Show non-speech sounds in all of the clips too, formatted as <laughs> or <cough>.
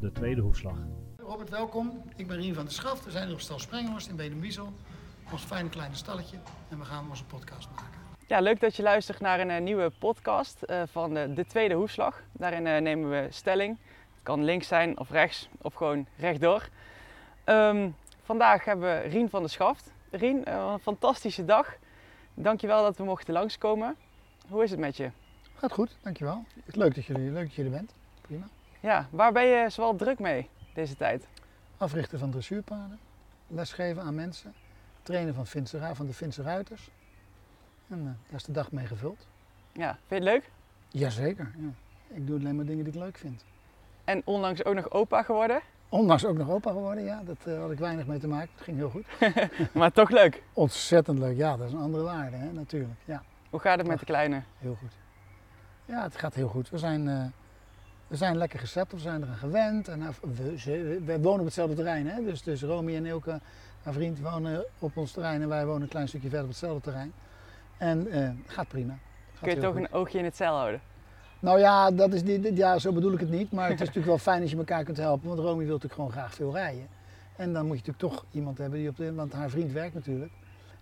De Tweede Hoefslag. Robert, welkom. Ik ben Rien van der Schaft. We zijn hier op Stal Sprenghorst in Bedewiesel. Ons fijne kleine stalletje. En we gaan onze podcast maken. Ja, leuk dat je luistert naar een eh, nieuwe podcast eh, van de, de Tweede Hoefslag. Daarin eh, nemen we stelling. Het kan links zijn of rechts of gewoon rechtdoor. Ehm, vandaag hebben we Rien van der Schaft. Rien, een fantastische dag. Dankjewel dat we mochten langskomen. Hoe is het met je? Gaat goed, dankjewel. Leuk dat je, leuk dat je er bent. Prima. Ja, waar ben je zoal druk mee deze tijd? Africhten van dressuurpaarden, lesgeven aan mensen, trainen van, Finse, ru- van de Finse ruiters. En eh, daar is de dag mee gevuld. Ja, vind je het leuk? Jazeker, ja. Ik doe alleen maar dingen die ik leuk vind. En onlangs ook nog opa geworden, Ondanks ook nog opa geworden, ja. Dat eh, had ik weinig mee te maken. Het ging heel goed. <laughs> maar toch leuk. Ontzettend leuk, ja. Dat is een andere waarde, hè, natuurlijk. Ja. Hoe gaat het met de kleine? Heel goed. Ja, het gaat heel goed. We zijn, eh, we zijn lekker gezet, we zijn eraan gewend. En nou, we, ze- we wonen op hetzelfde terrein, hè? Dus, dus Romy en Ilke, haar vriend, wonen op ons terrein en wij wonen een klein stukje verder op hetzelfde terrein. En het gaat prima. Gaat Kun je toch goed. een oogje in het zeil houden? Nou ja, dat is niet, ja, zo bedoel ik het niet. Maar het is <laughs> natuurlijk wel fijn als je elkaar kunt helpen. Want Romy wil natuurlijk gewoon graag veel rijden. En dan moet je natuurlijk toch iemand hebben die op de... Want haar vriend werkt natuurlijk.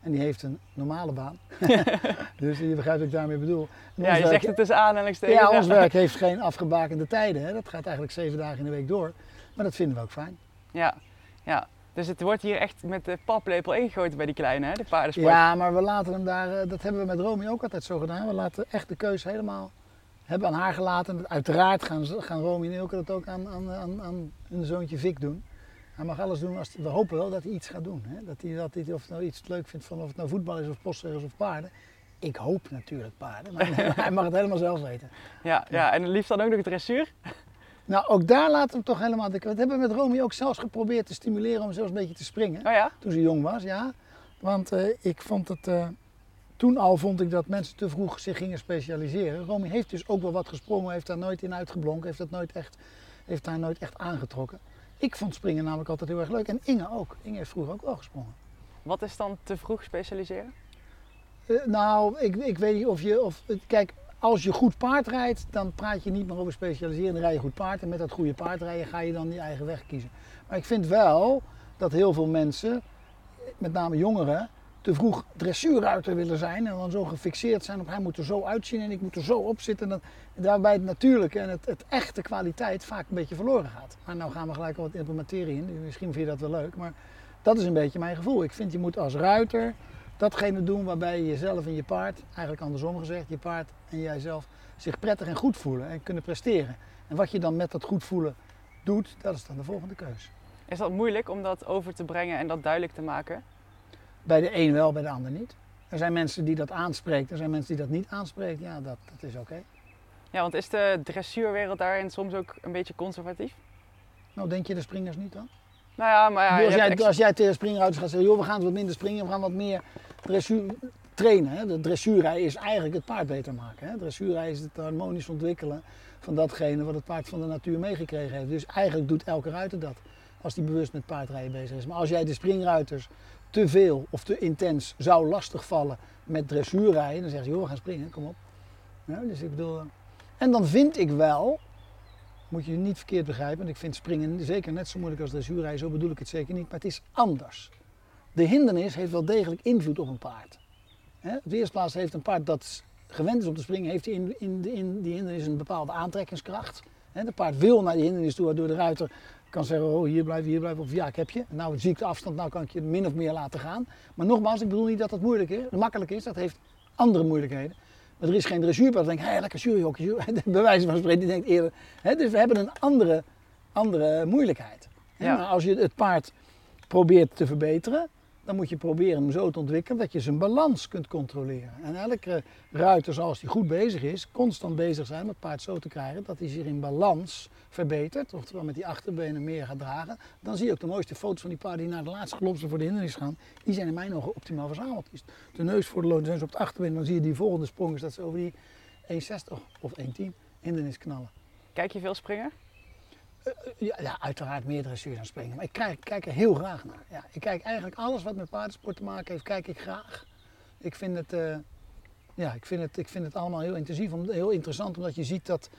En die heeft een normale baan. <laughs> <laughs> dus je begrijpt wat ik daarmee bedoel. Ja, je werk- zegt het tussen aanhalingstekens. ja, ons <laughs> werk heeft geen afgebakende tijden. Hè. Dat gaat eigenlijk zeven dagen in de week door. Maar dat vinden we ook fijn. Ja, ja. Dus het wordt hier echt met de paplepel ingegoten bij die kleine, hè, de paardensport. Ja, maar we laten hem daar, eh, dat hebben we met Romy ook altijd zo gedaan. We laten echt de keuze helemaal, hebben aan haar gelaten. Uiteraard gaan, gaan Romy en Ilke dat ook aan, aan, aan, aan hun zoontje Vic doen. Hij mag alles doen, als, we hopen wel dat hij iets gaat doen. Hè. Dat, hij, dat hij of hij nou iets leuk vindt van of het nou voetbal is of postzeggers of paarden. Ik hoop natuurlijk paarden, maar <laughs> hij mag het helemaal zelf weten. Ja, ja, en liefst dan ook nog dressuur. <laughs> Nou, ook daar laten we hem toch helemaal... Dat hebben we met Romy ook zelfs geprobeerd te stimuleren om zelfs een beetje te springen. Oh ja? Toen ze jong was, ja. Want eh, ik vond het... eh, toen al vond ik dat mensen te vroeg zich gingen specialiseren. Romy heeft dus ook wel wat gesprongen, heeft daar nooit in uitgeblonken, heeft, dat nooit echt, heeft daar nooit echt aangetrokken. Ik vond springen namelijk altijd heel erg leuk. En Inge ook. Inge heeft vroeger ook wel gesprongen. Wat is dan te vroeg specialiseren? Eh, nou, ik, ik weet niet of je. Of, kijk, als je goed paard rijdt, dan praat je niet meer over specialiseren. Dan rij je goed paard. En met dat goede paard rijden ga je dan je eigen weg kiezen. Maar ik vind wel dat heel veel mensen, met name jongeren, te vroeg dressuurruiter willen zijn. En dan zo gefixeerd zijn op hij moet er zo uitzien en ik moet er zo op zitten. En dat, daarbij het natuurlijke en het, het echte kwaliteit vaak een beetje verloren gaat. Maar nou gaan we gelijk al wat implementeren in. Misschien vind je dat wel leuk. Maar dat is een beetje mijn gevoel. Ik vind je moet als ruiter datgene doen waarbij je jezelf en je paard, eigenlijk andersom gezegd, je paard en jijzelf zich prettig en goed voelen en kunnen presteren. En wat je dan met dat goed voelen doet, dat is dan de volgende keus. Is dat moeilijk om dat over te brengen en dat duidelijk te maken? Bij de een wel, bij de ander niet. Er zijn mensen die dat aanspreekt, er zijn mensen die dat niet aanspreekt. Ja, dat, dat is oké. Ja, want is de dressuurwereld daarin soms ook een beetje conservatief? Nou, denk je de springers niet dan? Nou ja, maar ja, als, jij, als jij tegen springruiters gaat zeggen, joh, we gaan wat minder springen, we gaan wat meer dressuur trainen. Hè? De dressuurrij is eigenlijk het paard beter maken. Hè? Dressuurrij is het harmonisch ontwikkelen van datgene wat het paard van de natuur meegekregen heeft. Dus eigenlijk doet elke ruiter dat, als die bewust met paardrijden bezig is. Maar als jij de springruiters te veel of te intens zou lastigvallen met dressuurrijden, dan zeggen ze, joh, we gaan springen, kom op. Dus ik bedoel, en dan vind ik wel, moet je niet verkeerd begrijpen, want ik vind springen zeker net zo moeilijk als dressuurrijden, zo bedoel ik het zeker niet, maar het is anders. De hindernis heeft wel degelijk invloed op een paard. Hè, Op de eerste plaats heeft een paard dat gewend is om te springen, heeft in, in, in die hindernis een bepaalde aantrekkingskracht. De paard wil naar die hindernis toe, waardoor de ruiter kan zeggen, oh hier blijven, hier blijven, of ja ik heb je. Nou zie ik de afstand, nou kan ik je min of meer laten gaan. Maar nogmaals, ik bedoel niet dat dat moeilijk is, makkelijk is, dat heeft andere moeilijkheden. Maar er is geen dressuurpaard dat denkt, hé, lekker juryhokje, <laughs> bij wijze van spreken, die denkt eerder. Hè, dus we hebben een andere, andere moeilijkheid. Ja. Maar als je het paard probeert te verbeteren, dan moet je proberen hem zo te ontwikkelen dat je zijn balans kunt controleren. En elke ruiter, zoals die goed bezig is, constant bezig zijn om het paard zo te krijgen dat hij zich in balans verbetert, oftewel met die achterbenen meer gaat dragen. Dan zie je ook de mooiste foto's van die paarden die naar de laatste glopsen voor de hindernis gaan. Die zijn in mijn ogen optimaal verzameld. De neus voor de ze op het achterbeen, dan zie je die volgende sprong is dat ze over die 1,60 of 1,10 hindernis knallen. Kijk je veel springen? Ja, ja, uiteraard meer dressuur dan springen. Maar ik kijk, kijk er heel graag naar. Ja, ik kijk eigenlijk alles wat met paardensport te maken heeft, kijk ik graag. Ik vind het, eh, ja, ik vind het, ik vind het allemaal heel intensief, om- heel interessant, omdat je ziet dat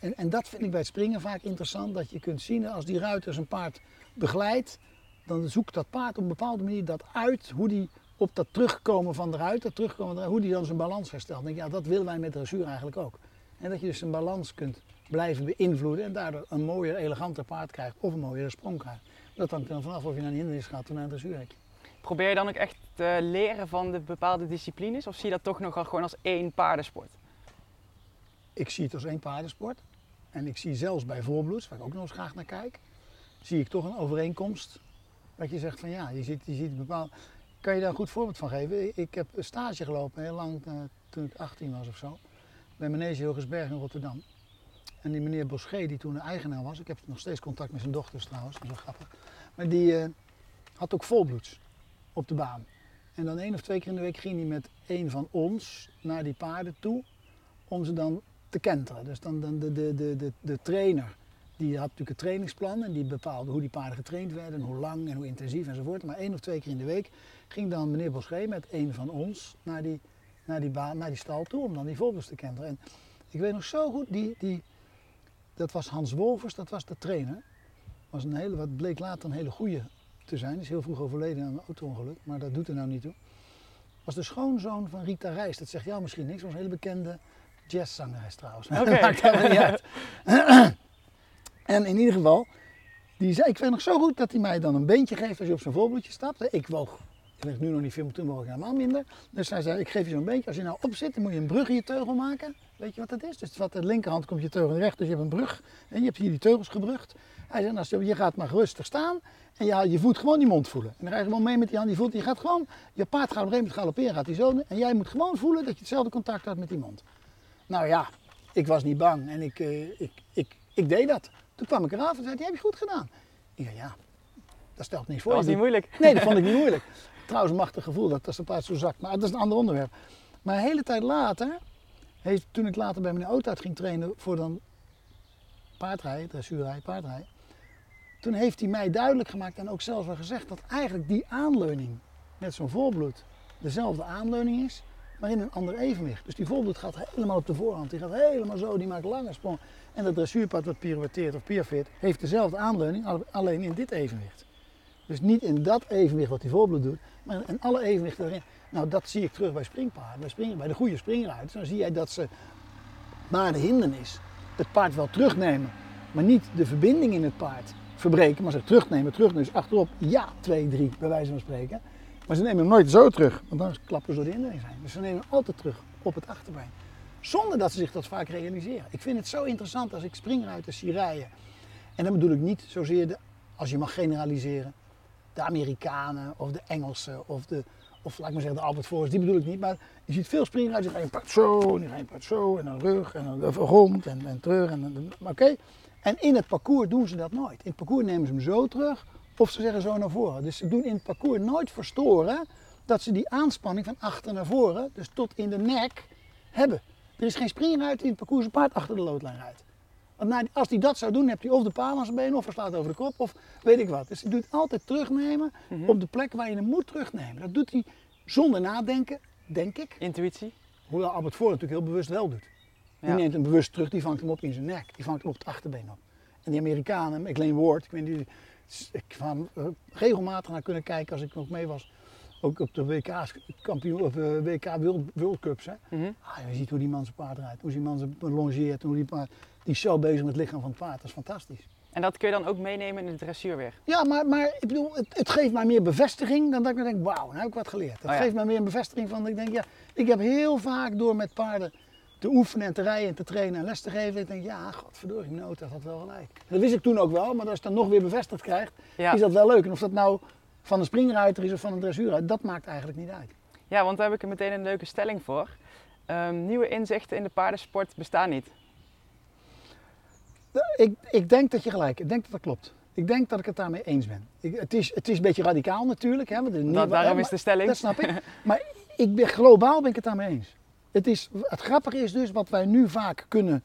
En, en dat vind ik bij het springen vaak interessant, dat je kunt zien als die ruiter zijn paard begeleidt, dan zoekt dat paard op een bepaalde manier dat uit, hoe die op dat terugkomen van de ruiter, terugkomen hoe die dan zijn balans herstelt. Denk, ja, dat willen wij met dressuur eigenlijk ook. En dat je dus zijn balans kunt blijven beïnvloeden en daardoor een mooier, eleganter paard krijgt of een mooiere sprong krijgt. Dat hangt dan vanaf of je naar een hindernis gaat of naar een dressuurhekje. Probeer je dan ook echt te leren van de bepaalde disciplines of zie je dat toch nog gewoon als één paardensport? Ik zie het als één paardensport. En ik zie zelfs bij voorbloeds, waar ik ook nog eens graag naar kijk, zie ik toch een overeenkomst. Dat je zegt van ja, je ziet, je ziet bepaald. Kan je daar een goed voorbeeld van geven? Ik heb een stage gelopen heel lang eh, toen ik 18 was of zo. Bij Manege Hilgersberg in Rotterdam. En die meneer Boschee, die toen de eigenaar was, ik heb nog steeds contact met zijn dochters trouwens, dat is wel grappig. Maar die eh, had ook volbloeds op de baan. En dan één of twee keer in de week ging hij met een van ons naar die paarden toe om ze dan te kenteren. Dus dan, dan de, de, de, de, de trainer, die had natuurlijk een trainingsplan en die bepaalde hoe die paarden getraind werden, hoe lang en hoe intensief enzovoort. Maar één of twee keer in de week ging dan meneer Boschee met een van ons naar die, naar die, baan, naar die stal toe om dan die volbloeds te kenteren. En ik weet nog zo goed, die, die, dat was Hans Wolvers, dat was de trainer. Was een hele, wat bleek later een hele goede te zijn. Is heel vroeg overleden aan een auto-ongeluk, maar dat doet er nou niet toe. Was de schoonzoon van Rita Reis. Dat zegt jou misschien niks, was een hele bekende jazzzangeres trouwens. <laughs> Oké. dat maakt helemaal niet uit. <clears throat> en in ieder geval, die zei, ik weet nog zo goed dat hij mij dan een beentje geeft als je op zijn voorbloedje stapt. Ik woog, ik weeg nu nog niet veel, maar toen woog ik helemaal minder. Dus hij zei, ik geef je zo'n beentje. Als je nou op zit, dan moet je een brug in je teugel maken. Weet je wat dat is? Dus wat de linkerhand komt je teugel recht, dus je hebt een brug. En je hebt hier die teugels gebrugt. Hij zei, nou, je gaat maar rustig staan en je, je voelt gewoon die mond voelen. En dan ga je gewoon mee met die hand, die voelt, je gaat gewoon, je paard gaat op een gegeven moment galopperen, gaat die zo. En jij moet gewoon voelen dat je hetzelfde contact had met die mond. Nou ja, ik was niet bang en ik, eh, ik, ik, ik deed dat. Toen kwam ik eraf en zei, die heb je goed gedaan. Ik zei, ja, dat stelt niks voor. Dat was niet moeilijk. Nee, dat vond ik niet moeilijk. Trouwens, een machtig gevoel dat als een paard zo zakt. Maar dat is een ander onderwerp. Maar een hele tijd later, toen ik later bij meneer Oudhout ging trainen voor dan paardrijden, dressuurrijden, paardrijden. Toen heeft hij mij duidelijk gemaakt en ook zelfs wel gezegd dat eigenlijk die aanleuning met zo'n volbloed dezelfde aanleuning is, maar in een ander evenwicht. Dus die volbloed gaat helemaal op de voorhand, die gaat helemaal zo, die maakt lange sprong. En dat dressuurpaard wat pirouetteert of piafeert heeft dezelfde aanleuning, al- alleen in dit evenwicht. Dus niet in dat evenwicht wat die volbloed doet, maar in alle evenwichten erin. Nou, dat zie ik terug bij springpaarden. Bij, bij de goede springruiters, dan zie jij dat ze na de hindernis het paard wel terugnemen, maar niet de verbinding in het paard verbreken, maar ze terugnemen, terugnemen. Dus achterop, ja, 2, 3, bij wijze van spreken. Maar ze nemen hem nooit zo terug, want dan klappen ze door de hindering zijn. Dus ze nemen hem altijd terug op het achterbeen. Zonder dat ze zich dat vaak realiseren. Ik vind het zo interessant als ik springruiters zie rijden. En dan bedoel ik niet zozeer, de, als je mag generaliseren, de Amerikanen of de Engelsen of de, of laat ik maar zeggen de Albert Force, die bedoel ik niet. Maar je ziet veel springruiters, die rijden een paard zo, en rijden een paard zo, en dan rug, en dan rond, en, en terug. En, dan- oké. En in het parcours doen ze dat nooit. In het parcours nemen ze hem zo terug, of ze zeggen zo naar voren. Dus ze doen in het parcours nooit verstoren dat ze die aanspanning van achter naar voren, dus tot in de nek, hebben. Er is geen springruiter die in het parcours een paard achter de loodlijn rijdt. Want na- als hij dat zou doen, heb hij of de paal aan zijn been of hij slaat over de kop of weet ik wat. Dus hij doet altijd terugnemen op de plek waar je hem moet terugnemen. Dat doet hij zonder nadenken, denk ik. Intuïtie. Hoewel Albert Voor natuurlijk heel bewust wel doet. Die Ja. neemt hem bewust terug, die vangt hem op in zijn nek. Die vangt hem op het achterbeen op. En die Amerikanen, McLean Ward, ik weet niet, ik kwam er regelmatig naar kunnen kijken als ik nog mee was. Ook op de WK's, kampioen, of, eh, WK World, World Cups. Hè. Mhm. Ah, je ziet hoe die man zijn paard rijdt, hoe die man zijn longeert, hoe die paard, die is zo bezig met het lichaam van het paard. Dat is fantastisch. En dat kun je dan ook meenemen in de dressuur weer. Ja, maar, maar ik bedoel, het, het geeft mij meer bevestiging dan dat ik denk, wauw, nou heb ik wat geleerd. Het Oh ja. geeft mij meer een bevestiging van, dat ik denk, ja, ik heb heel vaak door met paarden te oefenen en te rijden en te trainen en les te geven. Ik denk, ja, godverdorie, mijn auto had wel gelijk. Dat wist ik toen ook wel, maar als je het dan nog weer bevestigd krijgt, Ja. is dat wel leuk. En of dat nou van een springruiter is of van een dressuurruiter, dat maakt eigenlijk niet uit. Ja, want daar heb ik er meteen een leuke stelling voor. Ehm, nieuwe inzichten in de paardensport bestaan niet. Ik, ik denk dat je gelijk hebt. Ik denk dat dat klopt. Ik denk dat ik het daarmee eens ben. Ik, het, is, het is een beetje radicaal natuurlijk. Hè, want het is niet- Da- daarom hè, is de stelling. Dat snap ik. <laughs> Maar ik ben, globaal ben ik het daarmee eens. Het, is, het grappige is dus wat wij nu vaak kunnen,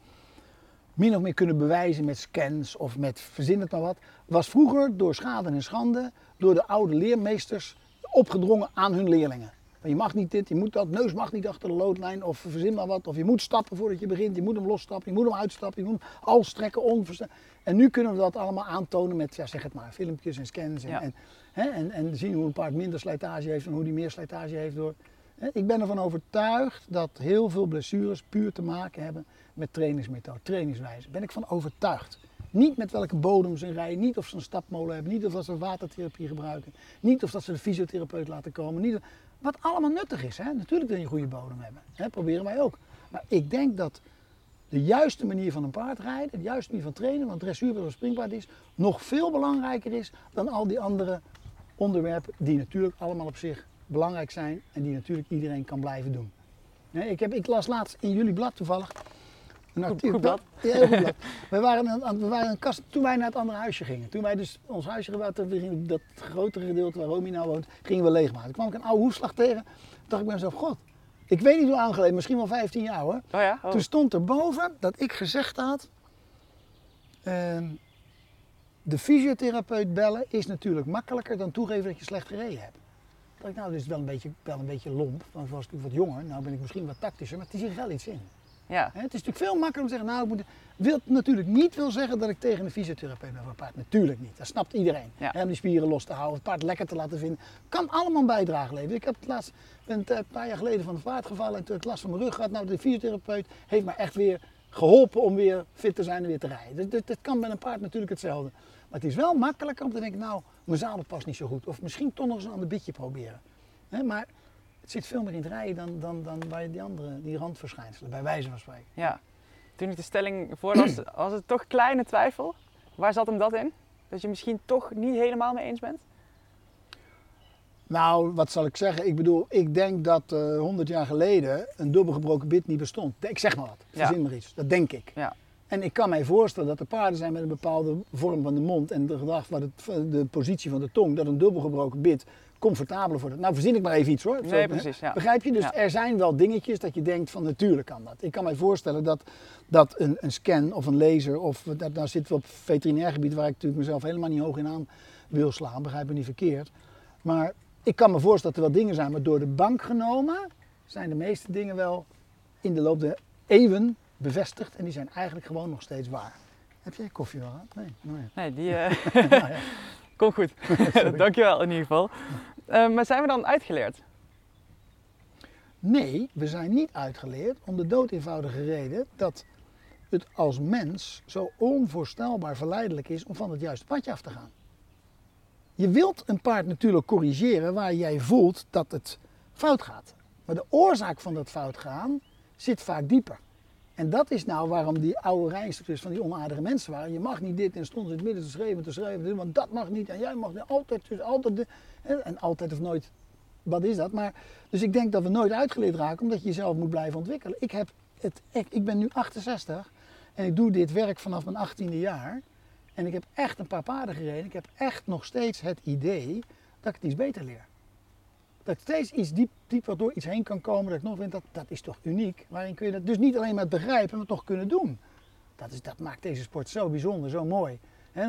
min of meer kunnen bewijzen met scans of met verzin het maar wat, was vroeger door schade en schande door de oude leermeesters opgedrongen aan hun leerlingen. Je mag niet dit, je moet dat, neus mag niet achter de loodlijn of verzin maar wat. Of je moet stappen voordat je begint, je moet hem losstappen, je moet hem uitstappen, je moet hem al strekken, onversta- En nu kunnen we dat allemaal aantonen met, ja, zeg het maar, filmpjes en scans. En, Ja. en, hè, en, en zien hoe een paard minder slijtage heeft en hoe die meer slijtage heeft door. hè. Ik ben ervan overtuigd dat heel veel blessures puur te maken hebben met trainingsmethode, trainingswijze. Ben ik van overtuigd. Niet met welke bodem ze rijden, niet of ze een stapmolen hebben, niet of dat ze watertherapie gebruiken, niet of dat ze de fysiotherapeut laten komen. Niet, wat allemaal nuttig is. Hè? Natuurlijk wil je een goede bodem hebben. Hè? Proberen wij ook. Maar ik denk dat de juiste manier van een paard rijden, de juiste manier van trainen, want dressuur een springpaard is, nog veel belangrijker is dan al die andere onderwerpen die natuurlijk allemaal op zich belangrijk zijn en die natuurlijk iedereen kan blijven doen. Ik, heb, ik las laatst in jullie blad toevallig een artikel. goed blad. Ja, heel goed blad. <laughs> we, waren aan- we waren in een kast toen wij naar het andere huisje gingen. Toen wij dus ons huisje gebouwd gingen dat grotere gedeelte waar Romy nou woont, gingen we leegmaken. Toen kwam ik een oude hoefslag tegen. Toen dacht ik bij mezelf, god, ik weet niet hoe lang geleden, misschien wel 15 jaar hoor. Oh ja? Oh. Toen stond er boven dat ik gezegd had. ehm, de fysiotherapeut bellen is natuurlijk makkelijker dan toegeven dat je slecht gereden hebt. Toen dacht ik, nou, dit is wel een beetje, wel een beetje lomp. Want ik was natuurlijk wat jonger, nou ben ik misschien wat tactischer, maar het zit wel iets in. Ja. Het is natuurlijk veel makkelijker om te zeggen, nou, ik moet, wil natuurlijk niet wil zeggen dat ik tegen een fysiotherapeut ben voor een paard. Natuurlijk niet. Dat snapt iedereen. Ja. Om die spieren los te houden, het paard lekker te laten vinden. Kan allemaal een bijdrage leveren. Ik heb het laatst, ben een paar jaar geleden van het paard gevallen en toen ik last van mijn rug gehad. Nou, de fysiotherapeut heeft me echt weer geholpen om weer fit te zijn en weer te rijden. Dus dat, dat kan met een paard natuurlijk hetzelfde. Maar het is wel makkelijker om te denken, nou, mijn zadel past niet zo goed. Of misschien toch nog eens een ander bitje proberen. Maar het zit veel meer in het rijden dan, dan, dan bij die andere, die randverschijnselen, bij wijze van spreken. ja. Toen ik de stelling voorlas, was het toch kleine twijfel. Waar zat hem dat in? Dat je misschien toch niet helemaal mee eens bent? Nou, wat zal ik zeggen? Ik bedoel, ik denk dat eh 100 jaar geleden een dubbelgebroken bit niet bestond. Ik zeg maar wat, verzin maar iets. Dat denk ik. Ja. En ik kan mij voorstellen dat er paarden zijn met een bepaalde vorm van de mond en de gedrag het, de positie van de tong, dat een dubbelgebroken bit comfortabeler wordt. Nou, verzin ik maar even iets hoor. Nee, Zo, precies, ja. Begrijp je? Dus Ja. er zijn wel dingetjes dat je denkt van natuurlijk kan dat. Ik kan mij voorstellen dat, dat een, een scan of een laser, of dat, nou zitten we op veterinair gebied waar ik natuurlijk mezelf helemaal niet hoog in aan wil slaan, begrijp me niet verkeerd. Maar ik kan me voorstellen dat er wel dingen zijn, maar door de bank genomen zijn de meeste dingen wel in de loop der eeuwen bevestigd en die zijn eigenlijk gewoon nog steeds waar. Heb jij koffie wel gehad? Nee. Ja. Nee, die eh <laughs> Nou ja. <laughs> komt goed. <laughs> <laughs> Dankjewel in ieder geval. Eh, maar zijn we dan uitgeleerd? Nee, we zijn niet uitgeleerd om de dood eenvoudige reden dat het als mens zo onvoorstelbaar verleidelijk is om van het juiste padje af te gaan. Je wilt een paard natuurlijk corrigeren waar jij voelt dat het fout gaat. Maar de oorzaak van dat fout gaan zit vaak dieper. En dat is nou waarom die oude rijinstructeurs van die onaardige mensen waren. Je mag niet dit en stond in het midden te schreeuwen, te schreeuwen, want dat mag niet en jij mag niet. Altijd, dus altijd, de, en altijd of nooit, wat is dat? Maar, dus ik denk dat we nooit uitgeleerd raken, omdat je jezelf moet blijven ontwikkelen. Ik, heb het, ik, ik ben nu 68 en ik doe dit werk vanaf mijn 18e jaar. En ik heb echt een paar paarden gereden. Ik heb echt nog steeds het idee dat ik het iets beter leer. Dat ik steeds iets diep, dieper door iets heen kan komen. Dat ik nog vind, dat, dat is toch uniek. Waarin kun je dat dus niet alleen maar begrijpen, maar toch kunnen doen. Dat, is, dat maakt deze sport zo bijzonder, zo mooi.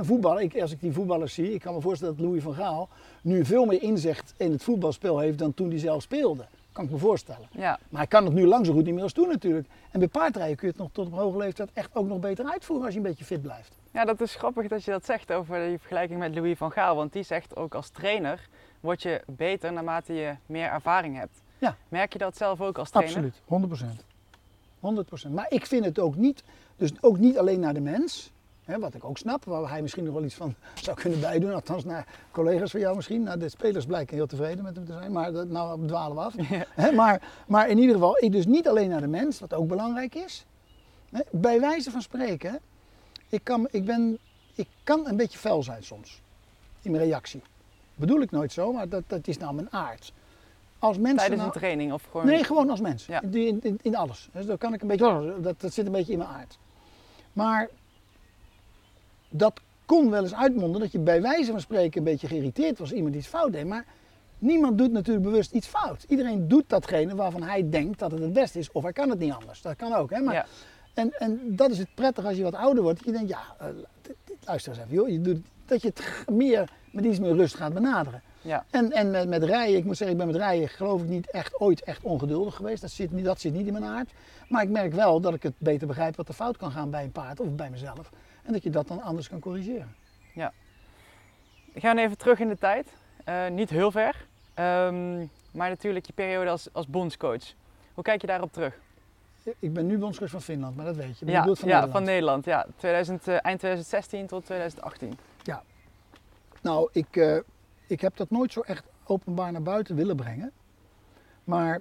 Voetballer, ik, als ik die voetballers zie, ik kan me voorstellen dat Louis van Gaal nu veel meer inzicht in het voetbalspel heeft dan toen hij zelf speelde. Kan ik me voorstellen. Ja, Maar hij kan het nu lang zo goed niet meer als toen natuurlijk. En bij paardrijden kun je het nog tot op hoge leeftijd echt ook nog beter uitvoeren als je een beetje fit blijft. ja, dat is grappig dat je dat zegt over die vergelijking met Louis van Gaal. Want die zegt ook als trainer word je beter naarmate je meer ervaring hebt. Ja. Merk je dat zelf ook als trainer? Absoluut, 100%. 100%. Maar ik vind het ook niet, dus ook niet alleen naar de mens, hè, wat ik ook snap, waar hij misschien nog wel iets van <laughs> zou kunnen bijdoen, althans naar collega's van jou misschien. Nou, de spelers blijken heel tevreden met hem te zijn, maar dat, nou dwalen we af. <laughs> Ja. Hè, maar, maar in ieder geval, ik dus niet alleen naar de mens, wat ook belangrijk is. Hè, bij wijze van spreken, ik kan, ik, ben, ik kan een beetje fel zijn soms in mijn reactie. Bedoel ik nooit zo, maar dat, dat is nou mijn aard. Als mensen Tijdens nou- een training of gewoon... Nee, gewoon als mens. Ja. In, in, in, alles. Dus dat kan ik een beetje, dat, dat zit een beetje in mijn aard. Maar dat kon wel eens uitmonden dat je bij wijze van spreken een beetje geïrriteerd was iemand iets fout deed. Maar niemand doet natuurlijk bewust iets fout. Iedereen doet datgene waarvan hij denkt dat het het beste is. Of hij kan het niet anders. Dat kan ook. Hè? Maar, Ja. en, en dat is het prettig als je wat ouder wordt. Dat je denkt, ja, eh, luister eens even joh. Je doet, dat je het meer met iets meer rust gaat benaderen. Ja. En, en met, met rijden, ik moet zeggen, ik ben met rijden geloof ik niet echt ooit echt ongeduldig geweest. Dat zit, niet, dat zit niet in mijn aard. Maar ik merk wel dat ik het beter begrijp wat er fout kan gaan bij een paard of bij mezelf. En dat je dat dan anders kan corrigeren. We gaan even terug in de tijd. Eh, niet heel ver. Ehm, maar natuurlijk je periode als, als bondscoach. Hoe kijk je daarop terug? Ik ben nu bondscoach van Finland, maar dat weet je. Maar ja, van ja, Nederland. van Nederland. Ja, 2000, eh, eind 2016 tot 2018. Nou, ik, eh, ik heb dat nooit zo echt openbaar naar buiten willen brengen. Maar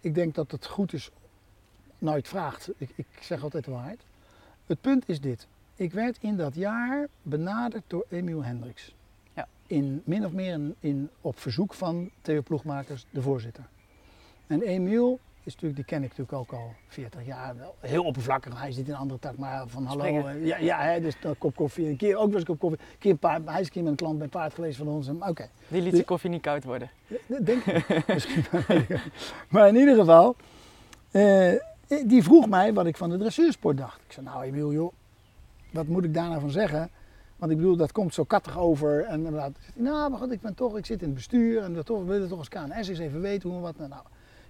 ik denk dat het goed is, nou het vraagt, ik, ik zeg altijd de waarheid. Het punt is dit. Ik werd in dat jaar benaderd door Emiel Hendricks. Ja. In, min of meer in, in, op verzoek van Theo Ploegmakers, de voorzitter. En Emiel is natuurlijk, die ken ik natuurlijk ook al 40 jaar. Wel heel oppervlakkig, hij zit in een andere tak, maar van hallo. Eh, Ja, ja hè, dus een kop koffie, een keer ook wel eens een kop koffie. Een keer een paard, hij is een keer met een klant bij een paard geweest van ons. Oké, Die liet zijn koffie niet koud worden. dat denk ik <laughs> misschien. maar in ieder geval, eh, die vroeg mij wat ik van de dressuursport dacht. Ik zei, nou Emiel, joh, wat moet ik daar nou van zeggen? Want ik bedoel, dat komt zo kattig over. En inderdaad, nou, maar goed, ik ben toch, ik zit in het bestuur en we toch, we willen toch als KNS eens even weten hoe en wat. Nou, nou.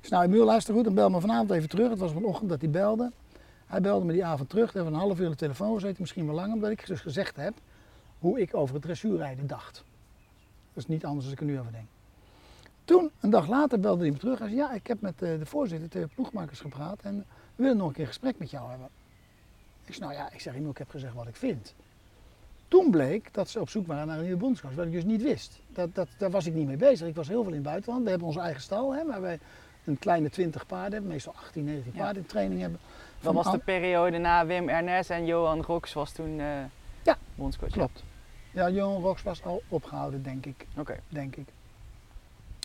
Ik zei, nou Emiel, luister goed, dan bel me vanavond even terug. Het was vanochtend dat hij belde. Hij belde me die avond terug, we hebben een half uur de telefoon gezeten, misschien wel lang, omdat ik dus gezegd heb hoe ik over het dressuurrijden dacht. Dat is niet anders als ik er nu over denk. Toen, een dag later, belde hij me terug. Hij zei, ja, ik heb met eh, de voorzitter, de ploegmakers gepraat en we willen nog een keer een gesprek met jou hebben. Ik zei, nou ja, ik zeg hem, ik heb gezegd wat ik vind. Toen bleek dat ze op zoek waren naar een nieuwe bondscoach, wat ik dus niet wist. Dat, dat, daar was ik niet mee bezig. Ik was heel veel in het buitenland. We hebben onze eigen stal, hè, waar wij een kleine 20 paarden hebben, meestal 18, 19 Ja. paarden in training hebben. Dat was de periode na Wim Ernest en Johan Rox was toen eh Ja, bondscoach. Klopt. Ja, Johan Rox was al opgehouden, denk ik. Oké. denk ik.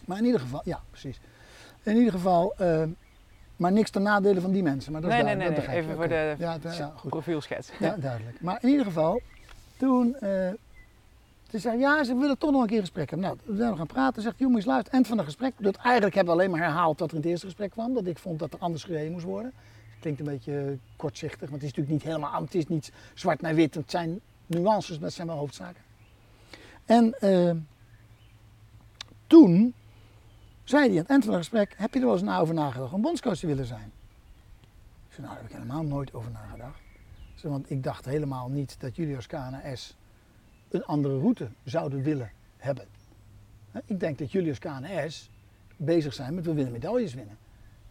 Maar in ieder geval, ja, precies. In ieder geval, eh, maar niks ten nadele van die mensen. Maar dat Nee, is nee, nee, dat nee, even voor de Ja, ja, goed. profielschets. Ja, duidelijk. Maar in ieder geval, toen, eh ze zei, ja, ze willen toch nog een keer gesprek hebben. Nou, we zijn nog gaan praten, zegt, jongens, luister, eind van het gesprek. Dat eigenlijk hebben we alleen maar herhaald wat er in het eerste gesprek kwam. Dat ik vond dat er anders gereden moest worden. Klinkt een beetje eh, kortzichtig, want het is natuurlijk niet helemaal, het is niet zwart naar wit. Het zijn nuances, maar het zijn wel hoofdzaken. En eh, toen zei hij aan het eind van het gesprek, heb je er wel eens na over nagedacht om bondscoach te willen zijn? Ik zei, nou, daar heb ik helemaal nooit over nagedacht. Want ik dacht helemaal niet dat jullie als KNS een andere route zouden willen hebben. Ik denk dat jullie als KNS bezig zijn met we willen medailles winnen.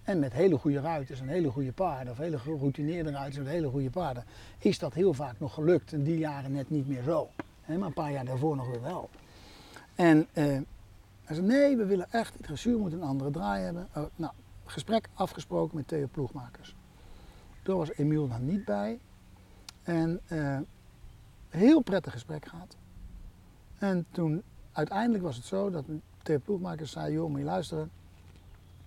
En met hele goede ruiters en hele goede paarden, of hele geroutineerde ruiters met hele goede paarden, is dat heel vaak nog gelukt. En die jaren net niet meer zo. Maar een paar jaar daarvoor nog wel. En eh, hij zei, nee, we willen echt, het dressuur moet een andere draai hebben. Oh, nou, gesprek afgesproken met Theo Ploegmakers. Daar was Emiel dan niet bij. En eh, heel prettig gesprek gehad. En toen, uiteindelijk was het zo dat Theo Ploegmakers zei, joh, moet je luisteren.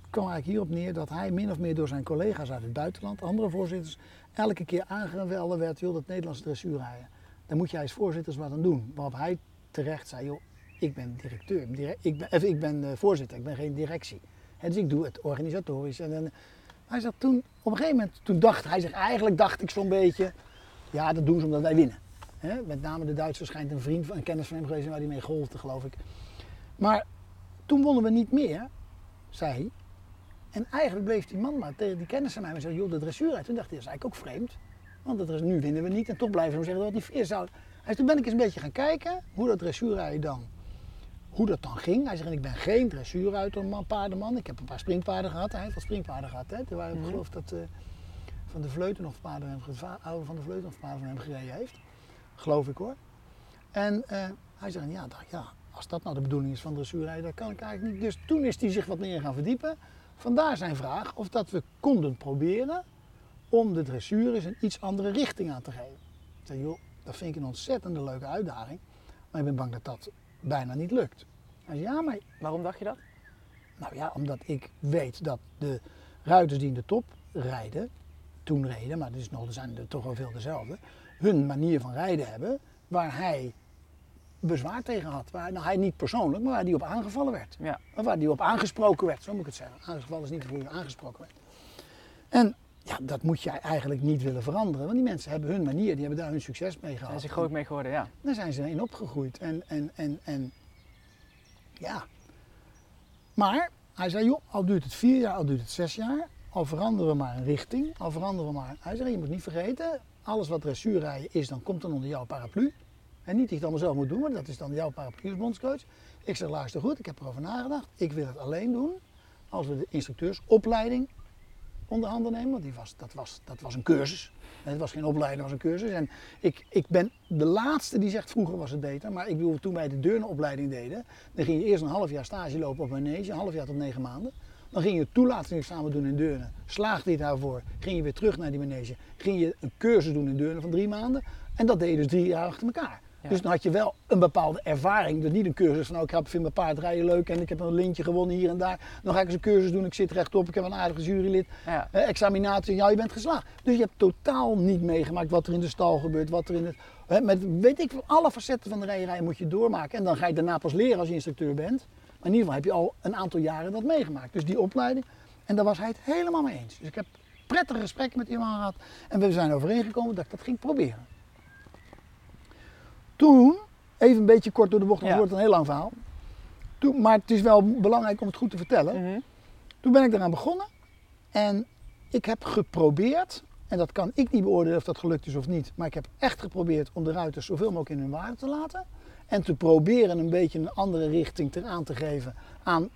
Het kwam eigenlijk hierop neer dat hij min of meer door zijn collega's uit het buitenland, andere voorzitters, elke keer aangevallen werd, joh, dat Nederlandse dressuur rijden. Daar moet jij als voorzitters wat aan doen. Waarop hij terecht zei, joh, ik ben directeur, ik ben, even, ik ben eh, voorzitter, ik ben geen directie. Hè, dus ik doe het organisatorisch. En, en hij zegt toen, op een gegeven moment, toen dacht hij zich, eigenlijk dacht ik zo'n beetje, ja, dat doen ze omdat wij winnen. Hè, met name de Duitsers schijnt een vriend van een kennis van hem geweest zijn waar hij mee golfde, geloof ik. Maar toen wonnen we niet meer, zei hij. En eigenlijk bleef die man maar tegen die kennis van mij en zei, joh, de dressuur uit. Toen dacht hij, dat is eigenlijk ook vreemd. Want dat is, nu winnen we niet en toch blijven we hem zeggen dat het niet fair zou. Hij zei, toen ben ik eens een beetje gaan kijken hoe dat dressuurrijden dan, hoe dat dan ging. Hij zegt, en ik ben geen dressuurruiter, man, paardenman. Ik heb een paar springpaarden gehad. Hij heeft wel springpaarden gehad. Hè. Er waren, ik Mhm. geloof dat eh, Van de Vleuten nog paarden van hem, oude Van de Vleuten nog paarden van hem gereden heeft. Geloof ik hoor. En eh, hij zegt, ja, dacht, ja, als dat nou de bedoeling is van dressuurrijden, dan kan ik eigenlijk niet. Dus toen is hij zich wat meer gaan verdiepen. Vandaar zijn vraag of dat we konden proberen om de dressuur eens een iets andere richting aan te geven. Ik zei, joh, dat vind ik een ontzettende leuke uitdaging, maar ik ben bang dat dat bijna niet lukt. Hij zei, ja, maar Waarom dacht je dat? nou ja, omdat ik weet dat de ruiters die in de top rijden, toen reden, maar is nog, er zijn er toch wel veel dezelfde, hun manier van rijden hebben waar hij bezwaar tegen had. Waar nou, hij niet persoonlijk, maar waar hij op aangevallen werd. Ja. Of waar hij op aangesproken werd, zo moet ik het zeggen. Aangevallen is niet het goede, aangesproken werd. En ja, dat moet jij eigenlijk niet willen veranderen, want die mensen hebben hun manier, die hebben daar hun succes mee Daar gehad. is er groot mee geworden, ja. Daar zijn ze in opgegroeid. En, en, en, en Ja. Maar hij zei, joh, al duurt het vier jaar, al duurt het zes jaar, al veranderen we maar een richting, al veranderen we maar. Hij zei, je moet niet vergeten, alles wat dressuurrijden is, dan komt dan onder jouw paraplu. En niet dat je het allemaal zelf moet doen, maar dat is dan jouw paraplu bondscoach. Ik zeg, luister goed, ik heb erover nagedacht. Ik wil het alleen doen als we de instructeursopleiding onder handen nemen. Want die was, dat, was, dat was een cursus. Het was geen opleiding, het was een cursus. En ik, ik ben de laatste die zegt, vroeger was het beter. Maar ik bedoel, toen wij de deurnenopleiding deden, dan ging je eerst een half jaar stage lopen op manege, een half jaar tot negen maanden. Dan ging je toelatingsexamen doen in Deurne. Slaagde je daarvoor, ging je weer terug naar die manege. Ging je een cursus doen in Deurne van drie maanden. En dat deed je dus drie jaar achter elkaar. Ja. Dus dan had je wel een bepaalde ervaring. Dus niet een cursus van, nou, ik vind mijn paardrijden leuk en ik heb een lintje gewonnen hier en daar. Dan ga ik eens een cursus doen, ik zit rechtop, ik heb een aardige jurylid. Ja. Eh, examinatie, ja, je bent geslaagd. Dus je hebt totaal niet meegemaakt wat er in de stal gebeurt, wat er in het... Hè, met weet ik alle facetten van de rijerij moet je doormaken. En dan ga je daarna pas leren als je instructeur bent. Maar in ieder geval heb je al een aantal jaren dat meegemaakt. Dus die opleiding. En daar was hij het helemaal mee eens. Dus ik heb prettige gesprekken met iemand gehad. En we zijn overeengekomen dat ik dat ging proberen. Toen, even een beetje kort door de bocht, want het wordt een heel lang verhaal. Toen, maar het is wel belangrijk om het goed te vertellen. Mhm. Toen ben ik eraan begonnen en ik heb geprobeerd, en dat kan ik niet beoordelen of dat gelukt is of niet, maar ik heb echt geprobeerd om de ruiters zoveel mogelijk in hun waarde te laten. En te proberen een beetje een andere richting te, aan te geven aan,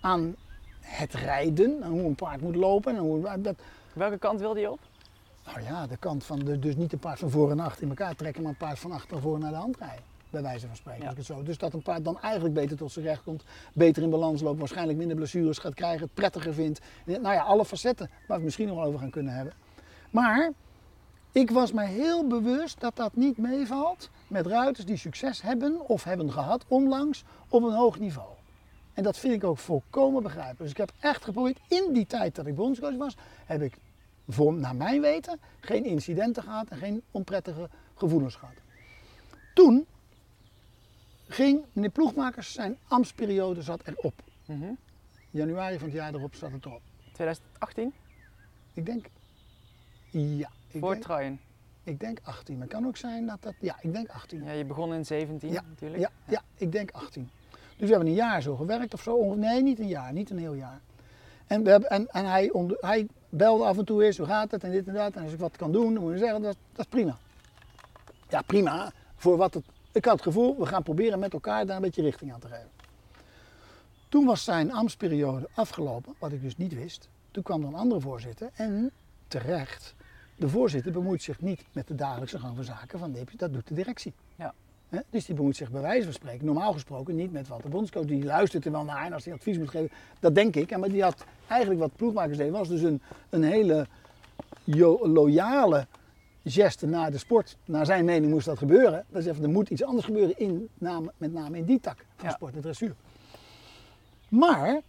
aan het rijden, aan hoe een paard moet lopen. En hoe, dat, Welke kant wilde je op? nou ja, de kant van, de, dus niet een paard van voor en achter in elkaar trekken, maar een paard van achter naar voren naar de hand rijden. Bij wijze van spreken. Ja. het zo. Dus dat een paard dan eigenlijk beter tot zijn recht komt, beter in balans loopt, waarschijnlijk minder blessures gaat krijgen, het prettiger vindt. Nou ja, alle facetten waar we het misschien nog wel over gaan kunnen hebben. Maar ik was mij heel bewust dat dat niet meevalt met ruiters die succes hebben of hebben gehad onlangs op een hoog niveau. En dat vind ik ook volkomen begrijpelijk. Dus ik heb echt geprobeerd, in die tijd dat ik bondscoach was, heb ik voor, naar mijn weten geen incidenten gehad en geen onprettige gevoelens gehad. Toen ging meneer Ploegmakers, zijn ambtsperiode zat erop. Mhm. Januari van het jaar erop zat het erop. 2018? Ik denk, ja, ik Voor denk, ik denk 18. Maar het kan ook zijn dat dat, ja, ik denk 18. Ja, je begon in 17 Ja, natuurlijk. Ja, ja, ik denk 18. Dus we hebben een jaar zo gewerkt of zo. Nee, niet een jaar, niet een heel jaar. En, we hebben, en, en hij, onder, hij belde af en toe eens, hoe gaat het en dit en dat. En als ik wat kan doen, dan moet je zeggen, dat, dat is prima. Ja, prima. Voor wat het, ik had het gevoel, we gaan proberen met elkaar daar een beetje richting aan te geven. Toen was zijn ambtsperiode afgelopen, wat ik dus niet wist. Toen kwam er een andere voorzitter en terecht, de voorzitter bemoeit zich niet met de dagelijkse gang van zaken van DP, dat doet de directie. Ja. Dus die bemoeit zich bij wijze van spreken, normaal gesproken niet met wat de bondscoach, die luistert er wel naar en als hij advies moet geven, dat denk ik. En Maar die had eigenlijk wat ploegmakers deden, was dus een, een hele loyale geste naar de sport. Naar zijn mening moest dat gebeuren. Dat is even, er moet iets anders gebeuren, in, met name in die tak van Ja. sport en dressuur. Maar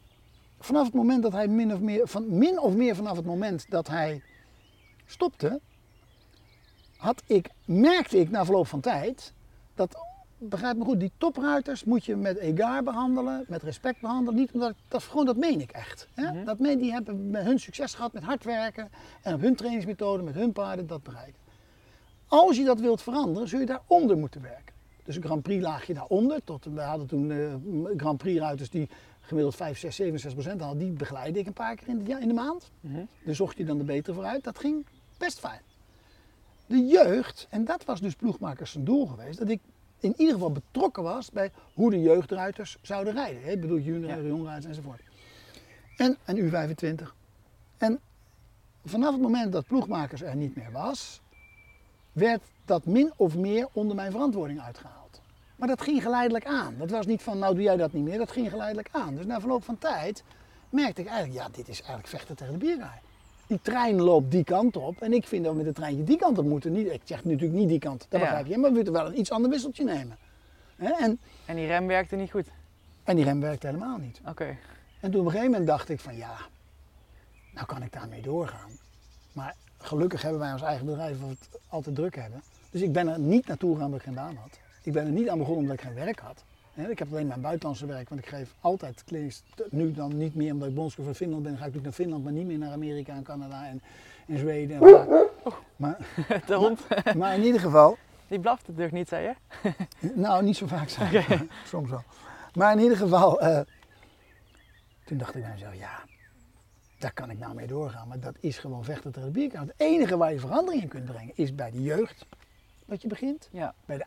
vanaf het moment dat hij min of meer, van, min of meer vanaf het moment dat hij stopte, had ik, merkte ik na verloop van tijd dat, begrijp me goed, die topruiters moet je met egaar behandelen, met respect behandelen. Niet omdat, dat, is gewoon, dat meen ik echt. Hè? Mhm. Dat meen, die hebben met hun succes gehad met hard werken en op hun trainingsmethode, met hun paarden dat bereiken. Als je dat wilt veranderen, zul je daaronder moeten werken. Dus een Grand Prix laag je daaronder. Tot, we hadden toen eh, Grand Prix ruiters die gemiddeld 5, 6, 67 procent hadden. Die begeleidde ik een paar keer in de, ja, in de maand. Mhm. Dus zocht je dan de betere vooruit. Dat ging best fijn. De jeugd, en dat was dus ploegmakers zijn doel geweest, dat ik in ieder geval betrokken was bij hoe de jeugdruiters zouden rijden. hè. Ik bedoel junior, jongruiters enzovoort. En een U25. En vanaf het moment dat ploegmakers er niet meer was, werd dat min of meer onder mijn verantwoording uitgehaald. Maar dat ging geleidelijk aan. Dat was niet van, nou doe jij dat niet meer, dat ging geleidelijk aan. Dus na verloop van tijd merkte ik eigenlijk, ja, dit is eigenlijk vechten tegen de bierrij. Die trein loopt die kant op en ik vind dat we met het treintje die kant op moeten. Niet, ik zeg natuurlijk niet die kant, dat Ja. begrijp je, maar we moeten wel een iets ander wisseltje nemen. En, En die rem werkte niet goed. en die rem werkte helemaal niet. Oké. En toen op een gegeven moment dacht ik van ja, nou kan ik daarmee doorgaan. Maar gelukkig hebben wij ons eigen bedrijf wat we het altijd druk hebben. Dus ik ben er niet naartoe gegaan omdat ik geen baan had. Ik ben er niet aan begonnen omdat ik geen werk had. Ik heb alleen mijn buitenlandse werk, want ik geef altijd klinisch. Nu dan niet meer omdat ik bondscoach van Finland ben, ga ik natuurlijk naar Finland, maar niet meer naar Amerika en Canada en, en Zweden. En waar. maar, <laughs> De hond, maar in ieder geval, die blafte toch niet, zei je? <laughs> nou niet zo vaak maar <laughs> soms wel. Maar in ieder geval, eh, toen dacht ik bij mezelf, ja, daar kan ik nou mee doorgaan. Maar dat is gewoon vechten tegen de bierkaart. Het enige waar je verandering in kunt brengen is bij de jeugd dat je begint. Ja. Bij de,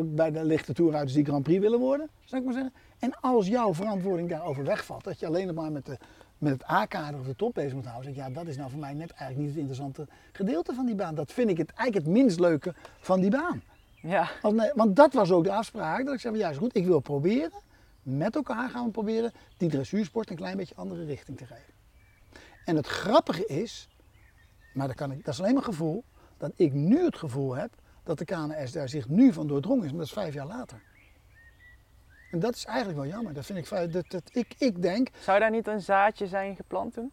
bij de lichte toerruiters die Grand Prix willen worden, zou ik maar zeggen. En als jouw verantwoording daarover wegvalt, dat je alleen nog maar met, de, met het A-kader of de top bezig moet houden. Zeg ik, ja, dat is nou voor mij net eigenlijk niet het interessante gedeelte van die baan. Dat vind ik het, eigenlijk het minst leuke van die baan. Ja. Want, nee, want dat was ook de afspraak. Dat ik zei, van, ja is goed, ik wil proberen, met elkaar gaan we proberen, die dressuursport een klein beetje andere richting te geven. En het grappige is, maar dat, kan ik, dat is alleen maar gevoel, dat ik nu het gevoel heb dat de KNS daar zich nu van doordrongen is, maar dat is vijf jaar later. En dat is eigenlijk wel jammer. Dat vind ik, dat, dat, ik, ik denk, Zou daar niet een zaadje zijn geplant toen?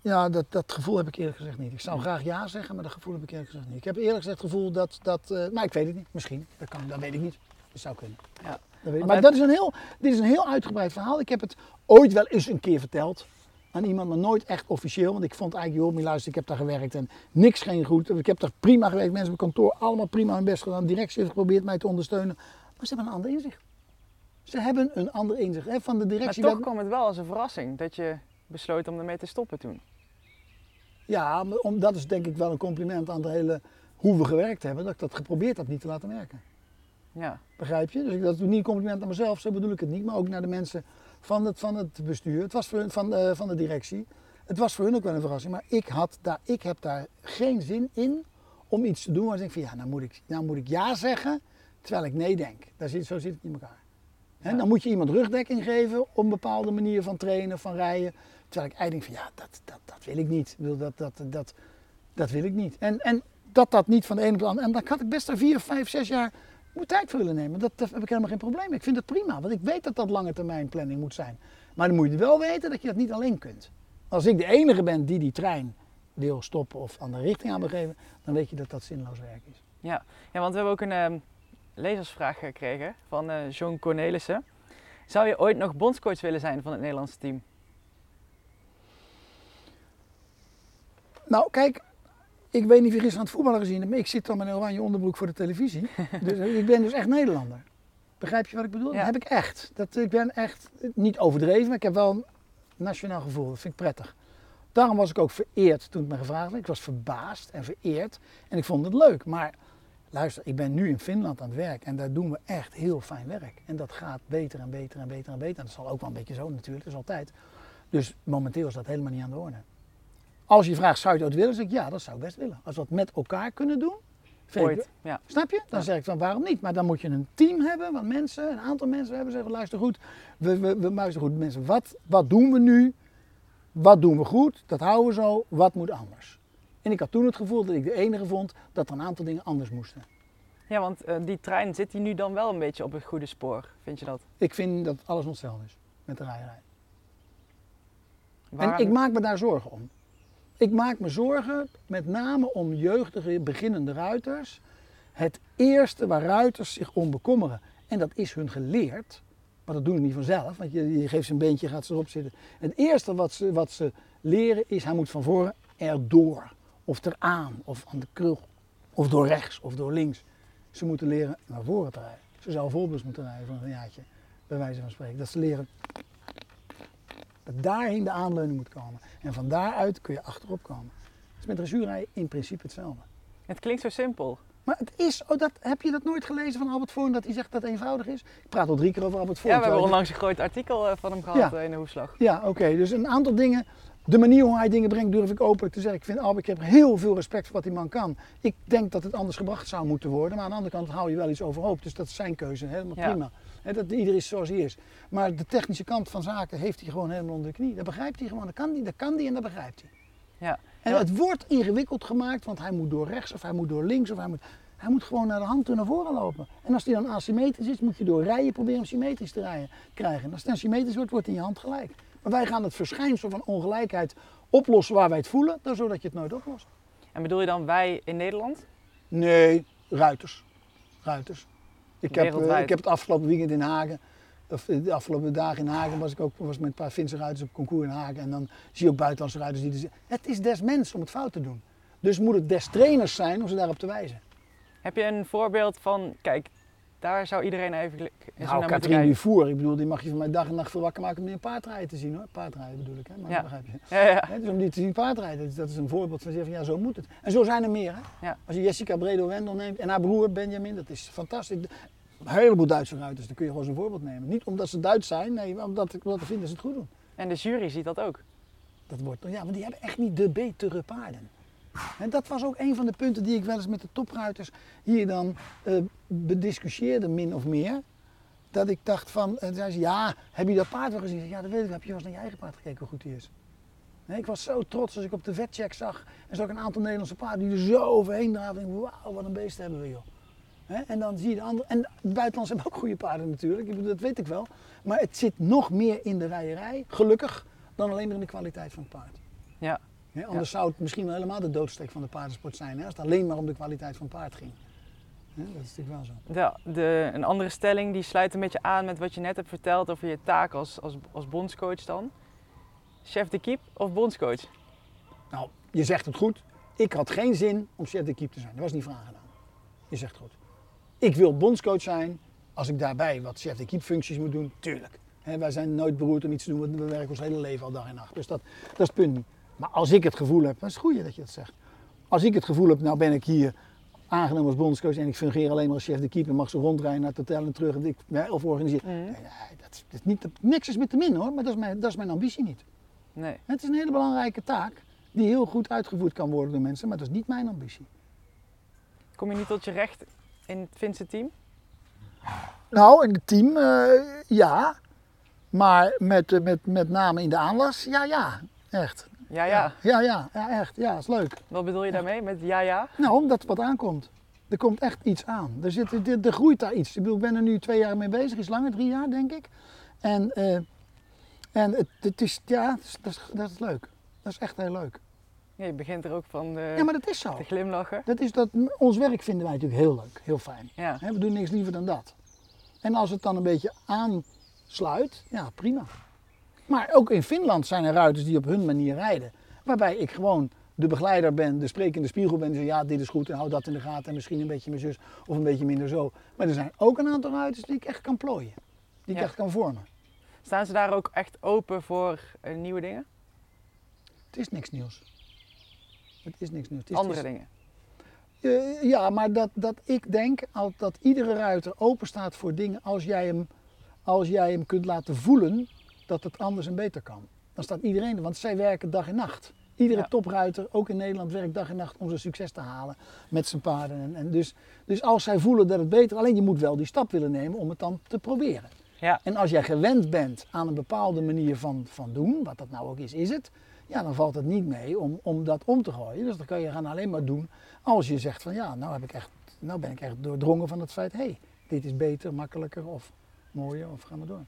ja, dat, dat gevoel heb ik eerlijk gezegd niet. Ik zou graag ja zeggen, maar dat gevoel heb ik eerlijk gezegd niet. Ik heb eerlijk gezegd het gevoel dat, dat eh, maar ik weet het niet, misschien, dat kan, dat weet ik niet. Dat zou kunnen. Ja. Dat weet ik. Maar dat is een heel, dit is een heel uitgebreid verhaal. Ik heb het ooit wel eens een keer verteld aan iemand, maar nooit echt officieel. Want ik vond eigenlijk, joh, maar luister, ik heb daar gewerkt en niks ging goed. Ik heb daar prima gewerkt, mensen op kantoor, allemaal prima hun best gedaan. Directie heeft geprobeerd mij te ondersteunen. Maar ze hebben een ander inzicht. Ze hebben een ander inzicht. Hè, van de Maar directie. toch we hebben- kwam het wel als een verrassing dat je besloot om ermee te stoppen toen. Ja, maar om, dat is denk ik wel een compliment aan de hele hoe we gewerkt hebben. Dat ik dat geprobeerd heb niet te laten werken. Ja. Begrijp je? Dus ik- dat is niet een compliment aan mezelf, zo bedoel ik het niet. Maar ook naar de mensen van het, van het bestuur, het was voor hun, van, de, van de directie. Het was voor hun ook wel een verrassing. Maar ik, had daar, ik heb daar geen zin in om iets te doen waar ik denk van ja, nou moet ik, nou moet ik ja zeggen terwijl ik nee denk. Daar zit, zo zit het in elkaar. Dan moet je iemand rugdekking geven een bepaalde manier van trainen, van rijden. Terwijl ik eigenlijk denk van ja, dat, dat, dat wil ik niet. Ik bedoel, dat, dat, dat, dat wil ik niet. En, en dat dat niet van de ene op de andere. En dan had ik best er vier, vijf, zes jaar moet tijd voor willen nemen. Dat, heb ik helemaal geen probleem mee. Ik vind het prima, want ik weet dat dat lange termijn planning moet zijn. Maar dan moet je wel weten dat je dat niet alleen kunt. Als ik de enige ben die die trein wil stoppen of andere richting aan wil geven, dan weet je dat dat zinloos werk is. Ja. ja, want we hebben ook een ehm, lezersvraag gekregen van eh John Cornelissen. Zou je ooit nog bondscoach willen zijn van het Nederlandse team? Nou, kijk, ik weet niet wie gisteren aan het voetballen gezien hebt, maar ik zit dan met een oranje onderbroek voor de televisie. <laughs> dus eh, ik ben dus echt Nederlander. Begrijp je wat ik bedoel? Ja. Dat heb ik echt. Dat, ik ben echt niet overdreven, maar ik heb wel een nationaal gevoel. Dat vind ik prettig. Daarom was ik ook vereerd toen het me gevraagd werd. Ik was verbaasd en vereerd en ik vond het leuk. Maar luister, ik ben nu in Finland aan het werk en daar doen we echt heel fijn werk. En dat gaat beter en beter en beter en beter. En dat zal ook wel een beetje zo natuurlijk, dat is altijd. Dus momenteel is dat helemaal niet aan de orde. Als je vraagt, zou je dat willen? zeg ik ja, dat zou ik best willen. Als we dat met elkaar kunnen doen, ik- Ooit. Ja. Snap je? Dan Ja. zeg ik van waarom niet? Maar dan moet je een team hebben, wat mensen, een aantal mensen hebben zeggen, luister goed, we, we, we luisteren goed mensen, wat, wat doen we nu? Wat doen we goed? Dat houden we zo, wat moet anders? En ik had toen het gevoel dat ik de enige vond dat er een aantal dingen anders moesten. ja, want eh, die trein zit die nu dan wel een beetje op het goede spoor. Vind je dat? Ik vind dat alles nog hetzelfde is met de rijrij. En ik maak me daar zorgen om. Ik maak me zorgen met name om jeugdige beginnende ruiters. Het eerste waar ruiters zich om bekommeren. En dat is hun geleerd. Maar dat doen ze niet vanzelf. Want je, geeft ze een beentje, gaat ze erop zitten. Het eerste wat ze, wat ze leren is, hij moet van voren erdoor. Of eraan, of aan de krul. Of door rechts, of door links. Ze moeten leren naar voren te rijden. Ze zouden voorbus moeten rijden van een jaartje. Bij wijze van spreken. Dat ze leren dat daarheen de aanleuning moet komen. En van daaruit kun je achterop komen. Dat is met dressuurrijden in principe hetzelfde. Het klinkt zo simpel. Maar het is, oh, dat, heb je dat nooit gelezen van Albert Voorn, dat hij zegt dat het eenvoudig is? Ik praat al drie keer over Albert Voorn. Ja, we hebben onlangs een groot artikel eh, van hem gehad Ja. eh, in de Hoeslag. Ja, oké. Dus een aantal dingen, de manier hoe hij dingen brengt, durf ik openlijk te zeggen. Ik vind Albert, ik heb heel veel respect voor wat die man kan. Ik denk dat het anders gebracht zou moeten worden. Maar aan de andere kant hou je wel iets overhoop. Dus dat is zijn keuze, helemaal Ja. prima. Hè, dat, ieder is zoals hij is. Maar de technische kant van zaken heeft hij gewoon helemaal onder de knie. Dat begrijpt hij gewoon. Dat kan hij, dat kan hij en dat begrijpt hij. Ja. En het wordt ingewikkeld gemaakt, want hij moet door rechts of hij moet door links of hij moet, hij moet gewoon naar de hand toe naar voren lopen. En als hij dan asymmetrisch is, moet je door rijden proberen hem symmetrisch te rijden, krijgen. En als het dan symmetrisch wordt, wordt het in je hand gelijk. Maar wij gaan het verschijnsel van ongelijkheid oplossen waar wij het voelen, dan zodat je het nooit oplost. En bedoel je dan wij in Nederland? Nee, ruiters. Ruiters. Ik heb, eh, ik heb het afgelopen weekend in Hagen, of eh, de afgelopen dagen in Hagen, was ik ook was met een paar Finse ruiters op concours in Hagen. En dan zie je ook buitenlandse ruiters die... er- Het is des mens om het fout te doen. Dus moet het des trainers zijn om ze daarop te wijzen. Heb je een voorbeeld van, kijk, daar zou iedereen even eens Nou, naar moeten Katrien. Dufour, ik bedoel, die mag je van mij dag en nacht voor wakker maken om die een paardrijden te zien hoor. Paardrijden bedoel ik, hè? Maar Ja. dat begrijp je. Ja, ja. Dus om die te zien paardrijden, dat is een voorbeeld van zeggen van ja, zo moet het. En zo zijn er meer. Hè? Ja. Als je Jessica Bredo-Wendel neemt en haar broer Benjamin, dat is fantastisch. Een heleboel Duitse ruiters, daar kun je gewoon zo'n voorbeeld nemen. Niet omdat ze Duits zijn, nee, maar omdat, omdat ze vinden ze het goed doen. En de jury ziet dat ook. Dat wordt, ja, want die hebben echt niet de betere paarden. En dat was ook een van de punten die ik wel eens met de topruiters hier dan eh, bediscussieerde, min of meer. Dat ik dacht van, en zei ze, ja, heb je dat paard wel gezien? Ja, dat weet ik, heb je wel eens naar je eigen paard gekeken hoe goed hij is? Nee, ik was zo trots als ik op de vetcheck zag en zag ik een aantal Nederlandse paarden die er zo overheen draven. Wauw, wat een beest hebben we joh. En dan zie je de andere, en de buitenlanders hebben ook goede paarden natuurlijk, dat weet ik wel. Maar het zit nog meer in de rijerij, gelukkig, dan alleen maar in de kwaliteit van het paard. Ja. Anders zou het misschien wel helemaal de doodsteek van de paardensport zijn, hè, als het alleen maar om de kwaliteit van paard ging. Dat is natuurlijk wel zo. Ja, de, een andere stelling die sluit een beetje aan met wat je net hebt verteld over je taak als, als, als bondscoach dan. Chef de keep of bondscoach? Nou, je zegt het goed. Ik had geen zin om chef de keep te zijn. Dat was niet vraag gedaan. Je zegt het goed. Ik wil bondscoach zijn. Als ik daarbij wat chef de keep functies moet doen, tuurlijk. Wij zijn nooit beroerd om iets te doen, want we werken ons hele leven al dag en nacht. Dus dat, dat is het punt niet. Maar als ik het gevoel heb, dat is het goede dat je dat zegt. Als ik het gevoel heb, nou ben ik hier aangenomen als bondscoach en ik fungeer alleen maar als chef de keep en mag ze rondrijden naar het hotel en terug en ik, of organiseer. Mhm. Nee, nee, dat, is- dat is niet, niks is met te min hoor, maar dat is mijn, dat is mijn ambitie niet. Nee. Het is een hele belangrijke taak die heel goed uitgevoerd kan worden door mensen, maar dat is niet mijn ambitie. Kom je niet tot je recht in het Finse team? Nou, in het team, eh, ja. Maar met, eh, met, met name in de aanlas, ja, ja. Echt. Ja, ja. Ja, ja, ja, echt. Ja, is leuk. Wat bedoel je daarmee met ja, ja? Nou, omdat wat aankomt. Er komt echt iets aan. Er, zit, er, er groeit daar iets. Ik bedoel, ik ben er nu twee jaar mee bezig, iets langer, drie jaar denk ik. En, eh, en het, het is, ja, dat is, dat, is, dat is leuk. Dat is echt heel leuk. Ja, je begint er ook van de, Ja, maar dat is zo. te glimlachen. Dat is dat, ons werk vinden wij natuurlijk heel leuk, heel fijn. Ja. We doen niks liever dan dat. En als het dan een beetje aansluit, ja prima. Maar ook in Finland zijn er ruiters die op hun manier rijden. Waarbij ik gewoon de begeleider ben, de sprekende spiegel ben. En zeg ja, dit is goed en hou dat in de gaten. En misschien een beetje mijn zus of een beetje minder zo. Maar er zijn ook een aantal ruiters die ik echt kan plooien. Die ik Ja. echt kan vormen. Staan ze daar ook echt open voor eh, nieuwe dingen? Het is niks nieuws. Het is niks nieuws. Het is, Andere het is- dingen? Eh, ja, maar dat, dat ik denk al- dat iedere ruiter open staat voor dingen als jij, hem, als jij hem kunt laten voelen dat het anders en beter kan. Dan staat iedereen er, want zij werken dag en nacht. Iedere Ja. topruiter, ook in Nederland, werkt dag en nacht om zijn succes te halen met zijn paarden. En, en dus, dus als zij voelen dat het beter, alleen je moet wel die stap willen nemen om het dan te proberen. Ja. En als jij gewend bent aan een bepaalde manier van, van doen, wat dat nou ook is, is het. Ja, dan valt het niet mee om, om dat om te gooien. Dus dan kan je gaan alleen maar doen als je zegt van ja, nou, heb ik echt, nou ben ik echt doordrongen van het feit, hé, hey, dit is beter, makkelijker of mooier of ga maar door.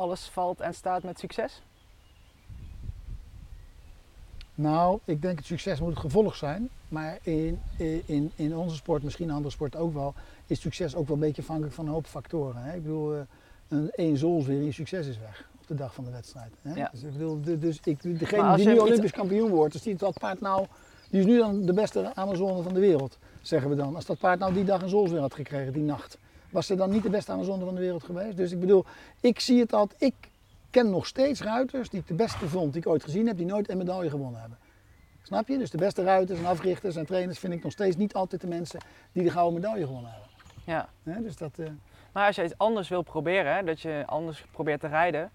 Alles valt en staat met succes? Nou, ik denk het succes moet het gevolg zijn. Maar in, in, in onze sport, misschien in andere sporten ook wel, is succes ook wel een beetje afhankelijk van een hoop factoren. Hè? Ik bedoel, eh, een één en je succes is weg op de dag van de wedstrijd. Hè? Ja. Dus, ik bedoel, dus ik, degene die nu iets- Olympisch kampioen wordt, dus die dat paard nou, die is nu dan de beste Amazone van de wereld, zeggen we dan. Als dat paard nou die dag een zoolsweer had gekregen, die nacht, was ze dan niet de beste Amazone van de wereld geweest? Dus ik bedoel, ik zie het altijd, ik ken nog steeds ruiters die ik de beste vond die ik ooit gezien heb, die nooit een medaille gewonnen hebben. Snap je? Dus de beste ruiters en africhters en trainers vind ik nog steeds niet altijd de mensen die de gouden medaille gewonnen hebben. Ja. Dus dat, eh, Maar als je iets anders wil proberen, hè, dat je anders probeert te rijden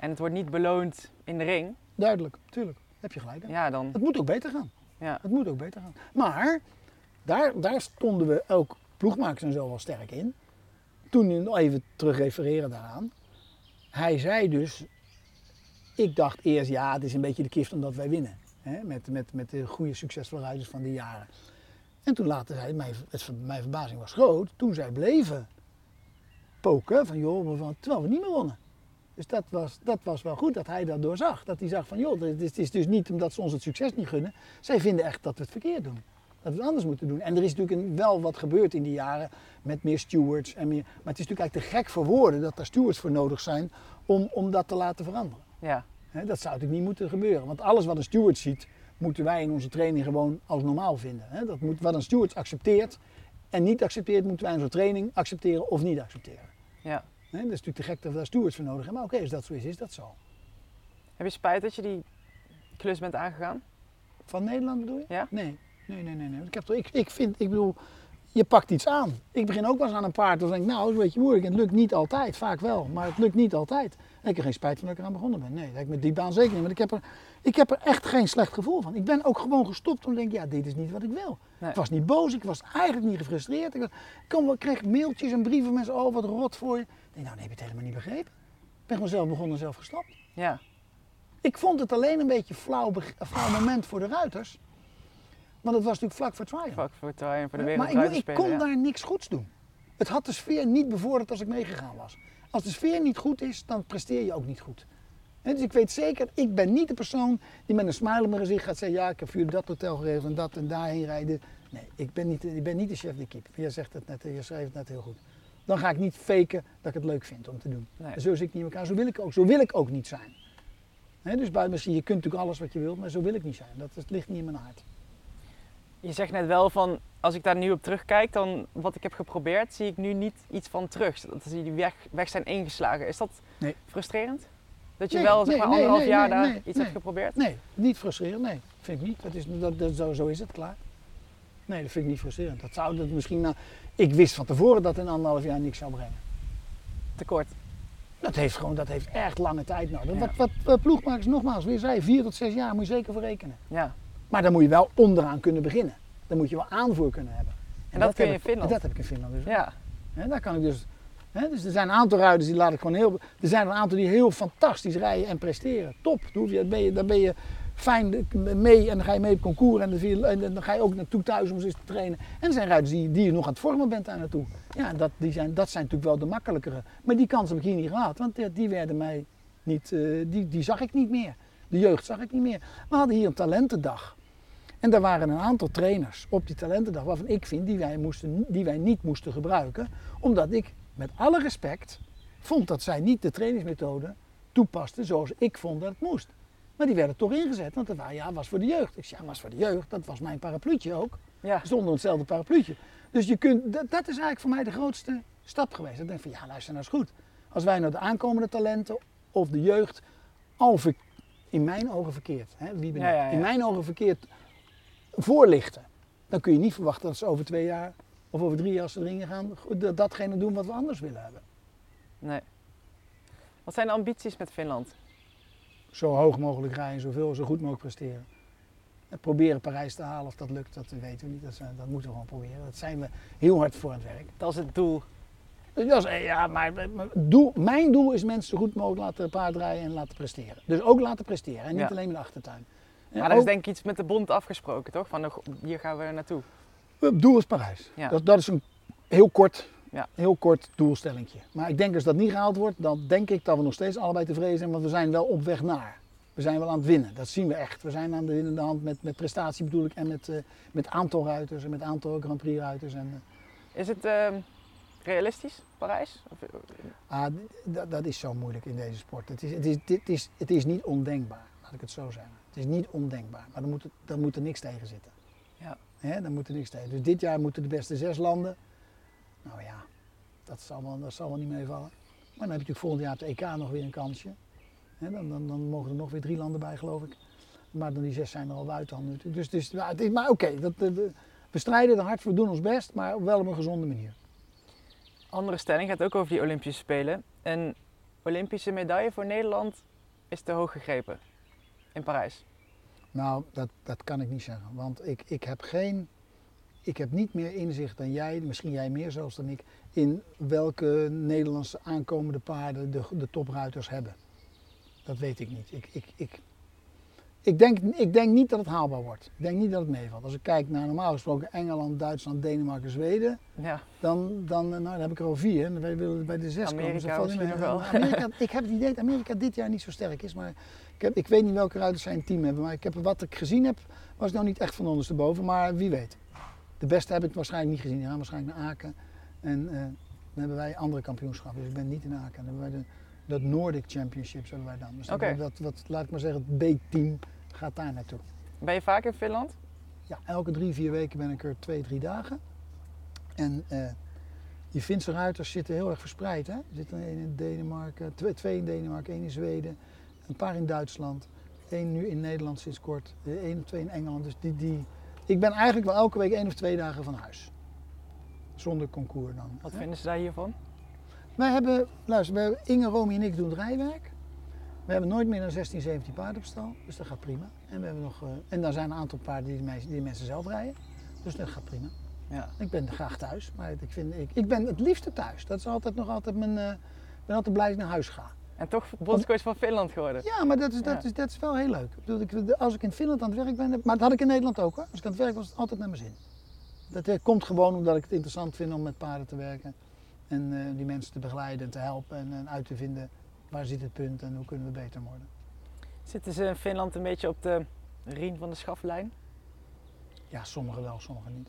en het wordt niet beloond in de ring, duidelijk, tuurlijk, heb je gelijk. ja dan. Het moet ook beter gaan. Ja. Het moet ook beter gaan. Maar daar, daar stonden we ook ploegmakers en zo wel sterk in. Toen even terug refereren daaraan. Hij zei dus, ik dacht eerst ja, het is een beetje de kift omdat wij winnen. Hè, met, met, met de goede succesvolle ruiters van die jaren. En toen later zei hij, mijn, mijn verbazing was groot, toen zij bleven poken van joh, van, terwijl we niet meer wonnen. Dus dat was, dat was wel goed dat hij dat doorzag. Dat hij zag van joh, het het is dus niet omdat ze ons het succes niet gunnen. Zij vinden echt dat we het verkeerd doen. Dat we het anders moeten doen. En er is natuurlijk een- wel wat gebeurd in die jaren met meer stewards en meer. Maar het is natuurlijk eigenlijk te gek voor woorden dat er stewards voor nodig zijn om, om dat te laten veranderen. Ja. Dat zou natuurlijk niet moeten gebeuren. Want alles wat een steward ziet, moeten wij in onze training gewoon als normaal vinden. Dat moet, wat een steward accepteert, en niet accepteert, moeten wij zo'n training accepteren of niet accepteren. Ja. Dat is natuurlijk te gek dat we daar stewards voor nodig hebben. Maar oké, als dat zo is, is dat zo. Heb je spijt dat je die klus bent aangegaan? Van Nederland bedoel je? Ja. Nee, nee, nee, nee. nee. Ik, heb ik, ik vind, ik bedoel, je pakt iets aan. Ik begin ook wel eens aan een paard. Dan denk ik, nou, dat is een beetje moeilijk. En het lukt niet altijd, vaak wel. Maar het lukt niet altijd. En ik heb er geen spijt van dat ik eraan begonnen ben. Nee, dat heb ik met die baan zeker niet. Want ik heb, er, ik heb er echt geen slecht gevoel van. Ik ben ook gewoon gestopt om te denken, ja, dit is niet wat ik wil. Nee. Ik was niet boos, ik was eigenlijk niet gefrustreerd. Ik, was, ik wel- kreeg mailtjes en brieven van mensen, oh, wat rot voor je. Ik denk, nou, dan heb je het helemaal niet begrepen. Ik ben gewoon zelf begonnen en zelf gestopt. Ja. Ik vond het alleen een beetje flauw, flauw moment voor de ruiters. Want het was natuurlijk vlak voor trial. Fuck voor terrein, voor de maar wereld ik, mo- ik spelen. kon ja. daar niks goeds doen. Het had de sfeer niet bevorderd als ik meegegaan was. Als de sfeer niet goed is, dan presteer je ook niet goed. Dus ik weet zeker, ik ben niet de persoon die met een smile op mijn gezicht gaat zeggen: Ja, ik heb voor dat hotel geregeld en dat en daarheen rijden. Nee, ik ben niet, ik ben niet de chef de keep. Jij zegt het net, je schrijft het net heel goed. Dan ga ik niet faken dat ik het leuk vind om te doen. Nee. Zo zit ik niet in elkaar, zo wil ik ook, zo wil ik ook niet zijn. Hè, dus buiten misschien, je kunt natuurlijk alles wat je wilt, maar zo wil ik niet zijn. Dat, dat ligt niet in mijn hart. Je zegt net wel van, als ik daar nu op terugkijk, dan wat ik heb geprobeerd, zie ik nu niet iets van terug. Dat die weg, weg zijn ingeslagen. Is dat Nee. frustrerend? Dat je Nee, wel zeg maar nee, anderhalf jaar daar iets hebt geprobeerd? Nee, niet frustrerend, nee. Vind ik niet. Dat is, dat, dat, zo, zo is het, klaar. Nee, dat vind ik niet frustrerend. Dat zou dat misschien, nou, ik wist van tevoren dat in anderhalf jaar niks zou brengen. Tekort. Dat heeft gewoon, dat heeft echt lange tijd nodig. Ja. Wat, wat ploegmakers nogmaals weer zei, vier tot zes jaar moet je zeker voor rekenen. Ja. Maar dan moet je wel onderaan kunnen beginnen. Dan moet je wel aanvoer kunnen hebben. En dat kun je in ik- Finland? Dat heb ik in Finland dus. Ja. Daar kan ik dus, dus er zijn een aantal ruiters die laat ik gewoon heel. Er zijn een aantal die heel fantastisch rijden en presteren. Top. Dan, je, dan, ben je, dan ben je fijn mee en dan ga je mee op concours en dan, je- en dan ga je ook naartoe thuis om ze eens te trainen. En er zijn ruiters die, die je nog aan het vormen bent daar naartoe. Ja, dat, die zijn, dat zijn natuurlijk wel de makkelijkere. Maar die kans heb ik hier niet gehad, want die, die werden mij niet, eh, die, die zag ik niet meer. De jeugd zag ik niet meer. We hadden hier een talentendag. En daar waren een aantal trainers op die talentendag waarvan ik vind die wij, moesten, die wij niet moesten gebruiken. Omdat ik, met alle respect, vond dat zij niet de trainingsmethode toepasten zoals ik vond dat het moest. Maar die werden toch ingezet, want dat ja, was voor de jeugd. Ik zei, ja, was voor de jeugd, dat was mijn parapluutje ook. Ja. We stonden onder hetzelfde parapluutje. Dus je kunt, dat, dat is eigenlijk voor mij de grootste stap geweest. Ik denk van, ja, luister nou eens goed. Als wij nou de aankomende talenten of de jeugd al ver- in mijn ogen verkeerd, hè, wie ben ik? ja, ja. in mijn ogen verkeerd voorlichten, dan kun je niet verwachten dat ze over twee jaar of over drie jaar als ze erin gaan, datgene doen wat we anders willen hebben. Nee. Wat zijn de ambities met Finland? Zo hoog mogelijk rijden, zoveel, zo goed mogelijk presteren. En proberen Parijs te halen, of dat lukt, dat weten we niet. Dat, zijn- dat moeten we gewoon proberen. Dat zijn we heel hard voor aan het werk. Dat is het doel. Dat is, eh, ja, maar, maar doel, mijn doel is mensen zo goed mogelijk laten paardrijden en laten presteren. Dus ook laten presteren en niet Ja. alleen in de achtertuin. Ja, Maar er is denk ik iets met de bond afgesproken, toch? Van hier gaan we naartoe. Het doel is Parijs. Ja. Dat, dat is een heel kort, Ja. heel kort doelstellingje. Maar ik denk als dat niet gehaald wordt, dan denk ik dat we nog steeds allebei tevreden zijn, want we zijn wel op weg naar. We zijn wel aan het winnen, dat zien we echt. We zijn aan de winnende hand met, met prestatie bedoel ik en met, eh, met aantal ruiters en met aantal Grand Prix ruiters. En, eh, Is het ehm, realistisch, Parijs? Of, ah, dat- dat is zo moeilijk in deze sport. Het is, het, is, dit is, het is niet ondenkbaar, laat ik het zo zeggen. Het is niet ondenkbaar, maar dan moet, het, dan moet er niks tegen zitten. Ja. Dan moet er niks tegen. Dus dit jaar moeten de beste zes landen. Nou ja, dat zal wel, dat zal wel niet meevallen. Maar dan heb je natuurlijk volgend jaar de EK nog weer een kansje. Dan, dan, dan mogen er nog weer drie landen bij, geloof ik. Maar dan die zes zijn er al buiten al natuurlijk. Dus, dus, het is- maar oké, dat, we, we strijden er hard voor, doen ons best, maar wel op een gezonde manier. andere stelling gaat ook over die Olympische Spelen. Een Olympische medaille voor Nederland is te hoog gegrepen in Parijs. Nou, dat, dat kan ik niet zeggen. Want ik, ik heb geen. Ik heb niet meer inzicht dan jij, misschien jij meer zelfs dan ik, in welke Nederlandse aankomende paarden de, de topruiters hebben. Dat weet ik niet. Ik, ik, ik, ik, denk, ik denk niet dat het haalbaar wordt. Ik denk niet dat het meevalt. Als ik kijk naar normaal gesproken Engeland, Duitsland, Denemarken, Zweden, Ja, dan, dan, nou, dan heb ik er al vier. En wij willen bij de zes komen. Amerika Dus wel. Ik heb het idee dat Amerika dit jaar niet zo sterk is. Maar ik, heb, ik weet niet welke ruiters zij een team hebben. Maar ik heb, wat ik gezien heb, was nou niet echt van ondersteboven. Maar wie weet. De beste heb ik waarschijnlijk niet gezien. Die gaan waarschijnlijk naar Aken. En eh, dan hebben wij andere kampioenschappen. Dus ik ben niet in Aken. Dan hebben wij de, dat Nordic Championship zullen wij dan. Dus dat, laat ik maar zeggen, het B-team gaat daar naartoe. ben je vaak in Finland? Ja, elke drie, vier weken ben ik er twee, drie dagen. En eh, die Finse ruiters zitten heel erg verspreid. Hè? Er zitten één in Denemarken, twee, twee in Denemarken, één in Zweden, een paar in Duitsland, één nu in Nederland sinds kort, eh, één of twee in Engeland. Dus die, die, ik ben eigenlijk wel elke week één of twee dagen van huis. Zonder concours dan. Wat hè? vinden ze daar hiervan? Wij hebben, luister, hebben Inge, Romy en ik doen rijwerk. We hebben nooit meer dan 16, 17 paarden op stal, dus dat gaat prima. En, we hebben nog, eh, en daar zijn een aantal paarden die, die mensen zelf rijden, dus dat gaat prima. Ja. Ik ben graag thuis, maar ik, vind, ik, ik ben het liefste thuis. Dat is altijd nog altijd mijn, eh, ik ben altijd blij dat ik naar huis ga. En toch bondscoach van Finland geworden. Ja, maar dat is, dat Ja. is, dat is wel heel leuk. Ik bedoel, ik, als ik in Finland aan het werk ben, maar dat had ik in Nederland ook hoor. Als ik aan het werk was, was het altijd naar mijn zin. Dat eh, komt gewoon omdat ik het interessant vind om met paarden te werken. En eh, die mensen te begeleiden en te helpen en, en uit te vinden waar zit het punt en hoe kunnen we beter worden. Zitten ze in Finland een beetje op de riem van de schaflijn? Ja, sommigen wel, sommigen niet.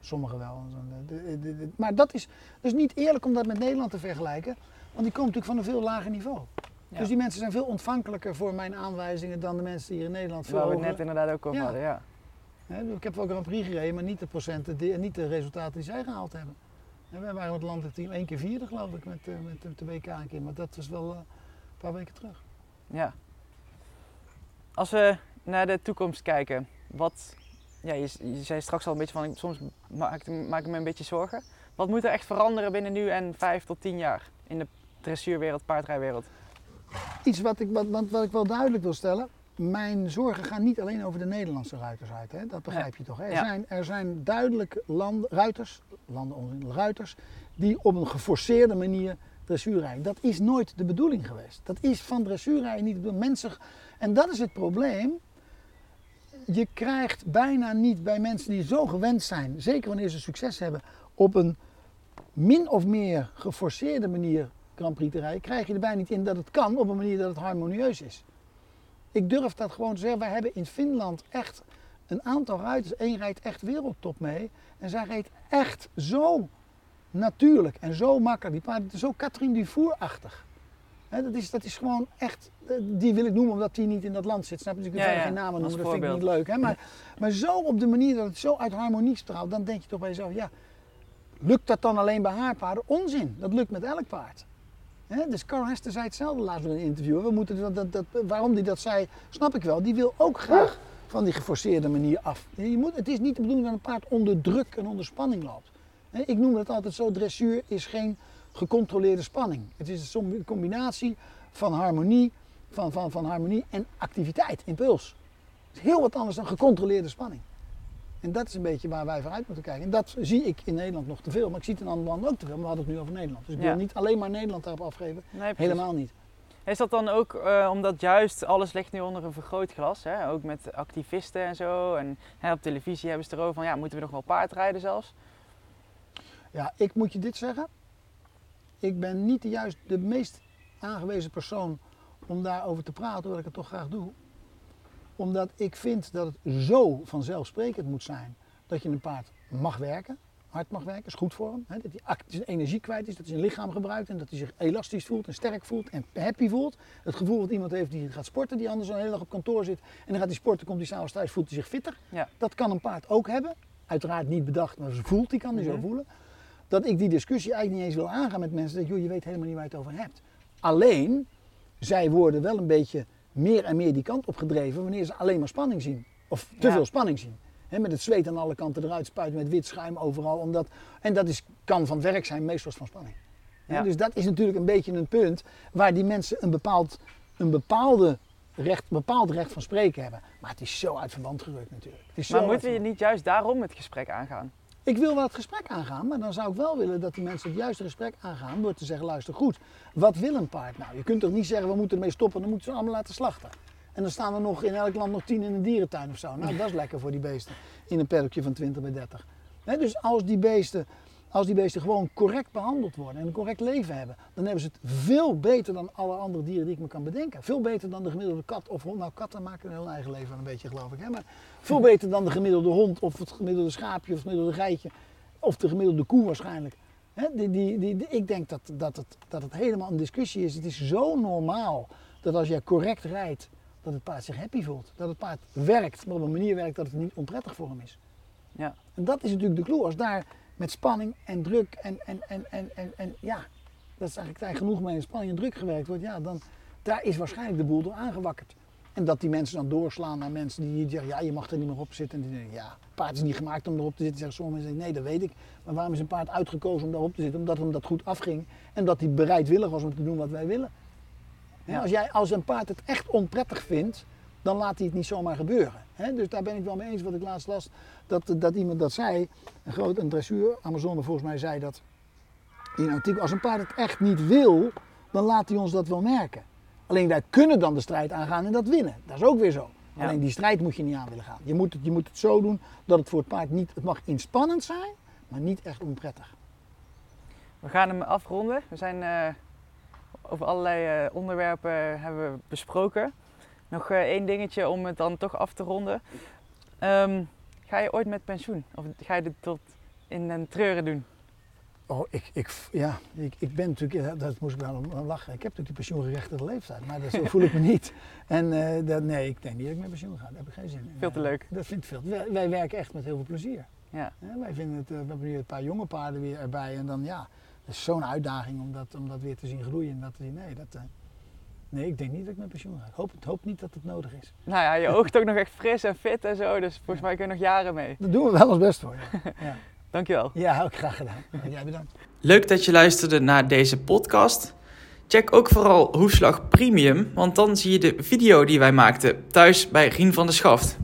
Sommigen wel. De- Maar dat is dus niet eerlijk om dat met Nederland te vergelijken. Want die komen natuurlijk van een veel lager niveau. Ja. Dus die mensen zijn veel ontvankelijker voor mijn aanwijzingen dan de mensen die hier in Nederland Waar we het net inderdaad ook over Ja. hadden. Ja. Hè, Ik heb ook Grand Prix gereden, maar niet de procenten, die- niet de resultaten die zij gehaald hebben. En wij waren met landelijk team één keer vierde geloof ik met, eh, met, de- WK een keer, maar dat was wel eh, een paar weken terug. Ja. Als we naar de toekomst kijken, wat, ja, je, je zei straks al een beetje van, soms maak, ik- maak ik me een beetje zorgen. Wat moet er echt veranderen binnen nu en vijf tot tien jaar in de dressuurwereld, paardrijwereld? Iets wat ik, wat, wat, wat ik wel duidelijk wil stellen, mijn zorgen gaan niet alleen over de Nederlandse ruiters uit, hè? dat begrijp je toch. Hè? Er, Ja. zijn, er zijn duidelijk land, ruiters, landen ruiters, die op een geforceerde manier dressuur rijden. Dat is nooit de bedoeling geweest. Dat is van dressuurrijden niet de bedoeling. Mensen, en dat is het probleem. Je krijgt bijna niet bij mensen die zo gewend zijn, zeker wanneer ze succes hebben, op een min of meer geforceerde manier Grand Prix te rijden, krijg je er bijna niet in dat het kan op een manier dat het harmonieus is. Ik durf dat gewoon te zeggen. Wij hebben in Finland echt een aantal ruiters. Eén rijdt echt wereldtop mee. En zij reed echt zo natuurlijk en zo makkelijk. Die paarden, zo Catherine Dufour-achtig. Dat, is, dat is gewoon echt, eh, die wil ik noemen omdat die niet in dat land zit. Snap je? Dus ik Ja, ja, geen namen noemen, dat vind ik niet leuk. Hè? Maar, maar zo op de manier dat het zo uit harmonie straalt, dan denk je toch bij jezelf, ja, lukt dat dan alleen bij haar paarden? Onzin, dat lukt met elk paard. Dus Carl Hester zei hetzelfde laatst in een interview. We moeten dat, dat, dat, waarom hij dat zei, snap ik wel. Die wil ook graag van die geforceerde manier af. Je moet, het is niet de bedoeling dat een paard onder druk en onder spanning loopt. Ik noem het altijd zo, dressuur is geen gecontroleerde spanning. Het is een combinatie van harmonie, van, van, van harmonie en activiteit, impuls. Het is heel wat anders dan gecontroleerde spanning. En dat is een beetje waar wij vooruit moeten kijken. En dat zie ik in Nederland nog te veel, maar ik zie het in andere landen ook te veel. Maar we hadden het nu over Nederland. Dus ik Ja. wil niet alleen maar Nederland daarop afgeven. Nee. Helemaal niet. Is dat dan ook eh, omdat juist alles ligt nu onder een vergrootglas, hè? ook met activisten en zo. En hè, op televisie hebben ze erover van, ja, moeten we nog wel paardrijden zelfs? Ja, ik moet je dit zeggen. Ik ben niet de, juist de meest aangewezen persoon om daarover te praten, hoewel ik het toch graag doe. Omdat ik vind dat het zo vanzelfsprekend moet zijn dat je een paard mag werken, hard mag werken, is goed voor hem. Hè, dat hij zijn energie kwijt is, dat hij zijn lichaam gebruikt en dat hij zich elastisch voelt en sterk voelt en happy voelt. Het gevoel dat iemand heeft die gaat sporten, die anders een hele dag op kantoor zit en dan gaat hij sporten, komt hij s'avonds thuis, voelt hij zich fitter. Ja. Dat kan een paard ook hebben. Uiteraard niet bedacht, maar ze voelt, die kan hij Mhm. zo voelen. Dat ik die discussie eigenlijk niet eens wil aangaan met mensen. Dat joh, je weet helemaal niet waar je het over hebt. Alleen, zij worden wel een beetje meer en meer die kant op gedreven wanneer ze alleen maar spanning zien. Of te Ja. veel spanning zien. Met het zweet aan alle kanten eruit spuiten, met wit schuim overal. Omdat, en dat is, kan van werk zijn, meestal van spanning. Ja. Dus dat is natuurlijk een beetje een punt waar die mensen een, bepaald, een bepaalde recht, bepaald recht van spreken hebben. Maar het is zo uit verband gerukt natuurlijk. Het is zo Maar moeten we niet juist daarom het gesprek aangaan? Ik wil wel het gesprek aangaan, maar dan zou ik wel willen dat die mensen het juiste gesprek aangaan door te zeggen, luister goed, wat wil een paard nou? Je kunt toch niet zeggen, we moeten ermee stoppen, dan moeten ze allemaal laten slachten. En dan staan er nog in elk land nog tien in een dierentuin of zo. Nou, dat is lekker voor die beesten in een perkje van 20 bij 30. Hè, dus als die, beesten, als die beesten gewoon correct behandeld worden en een correct leven hebben, dan hebben ze het veel beter dan alle andere dieren die ik me kan bedenken. Veel beter dan de gemiddelde kat of hond. Nou, katten maken hun eigen leven een beetje, geloof ik. Hè? Maar veel beter dan de gemiddelde hond of het gemiddelde schaapje of het gemiddelde geitje. Of de gemiddelde koe waarschijnlijk. Hè, die, die, die, die- ik denk dat, dat, het, dat het helemaal een discussie is. Het is zo normaal dat als jij correct rijdt, dat het paard zich happy voelt. Dat het paard werkt, maar op een manier werkt dat het niet onprettig voor hem is. Ja. En dat is natuurlijk de clue. Als daar met spanning en druk en, en, en, en, en, en ja, dat is eigenlijk tijd genoeg mee in spanning en druk gewerkt wordt, ja, dan daar is waarschijnlijk de boel door aangewakkerd. En dat die mensen dan doorslaan naar mensen die zeggen, ja, je mag er niet meer op zitten. En die denken, ja, paard is niet gemaakt om erop te zitten. Zeggen sommige mensen, nee, dat weet ik. Maar waarom is een paard uitgekozen om daarop te zitten? Omdat hem dat goed afging. En dat hij bereidwillig was om te doen wat wij willen. Ja. Als, jij, als een paard het echt onprettig vindt, dan laat hij het niet zomaar gebeuren. He, dus daar ben ik wel mee eens wat ik laatst las. Dat, dat iemand dat zei, een groot een dressuur, Amazone volgens mij zei dat in een artikel. Als een paard het echt niet wil, dan laat hij ons dat wel merken. Alleen wij kunnen dan de strijd aangaan en dat winnen. Dat is ook weer zo. Ja. Alleen die strijd moet je niet aan willen gaan. Je moet, het, je moet het zo doen dat het voor het paard niet, het mag inspannend zijn, maar niet echt onprettig. We gaan hem afronden. We zijn eh, over allerlei eh, onderwerpen hebben we besproken. Nog eh, één dingetje om het dan toch af te ronden. Ehm, ga je ooit met pensioen? Of ga je dit tot in een treuren doen? Oh, ik, ik, ja, ik, ik ben natuurlijk, ja, dat moest ik wel aan lachen. Ik heb natuurlijk die pensioengerechtigde leeftijd, maar dat, zo voel ik me niet. En eh, dat, nee, ik denk niet dat ik met pensioen ga. Daar heb ik geen zin in. Veel te Ja, leuk. Dat vind ik veel. Wij, wij werken echt met heel veel plezier. Ja. Wij vinden het, eh, we hebben nu een paar jonge paarden weer erbij en dan ja, dat is zo'n uitdaging om dat, om dat weer te zien groeien. En dat te zien, nee, dat, eh, nee, ik denk niet dat ik met pensioen ga. Ik hoop, ik hoop niet dat het nodig is. Nou ja, je <laughs> oogt ook nog echt fris en fit en zo. Dus volgens mij kun je nog jaren mee. Daar doen we wel ons best voor. Ja, <laughs> ja. Dankjewel. ja ook graag gedaan. Jij bedankt. Leuk dat je luisterde naar deze podcast. Check ook vooral Hoefslag Premium, want dan zie je de video die wij maakten thuis bij Rien van de Schaft.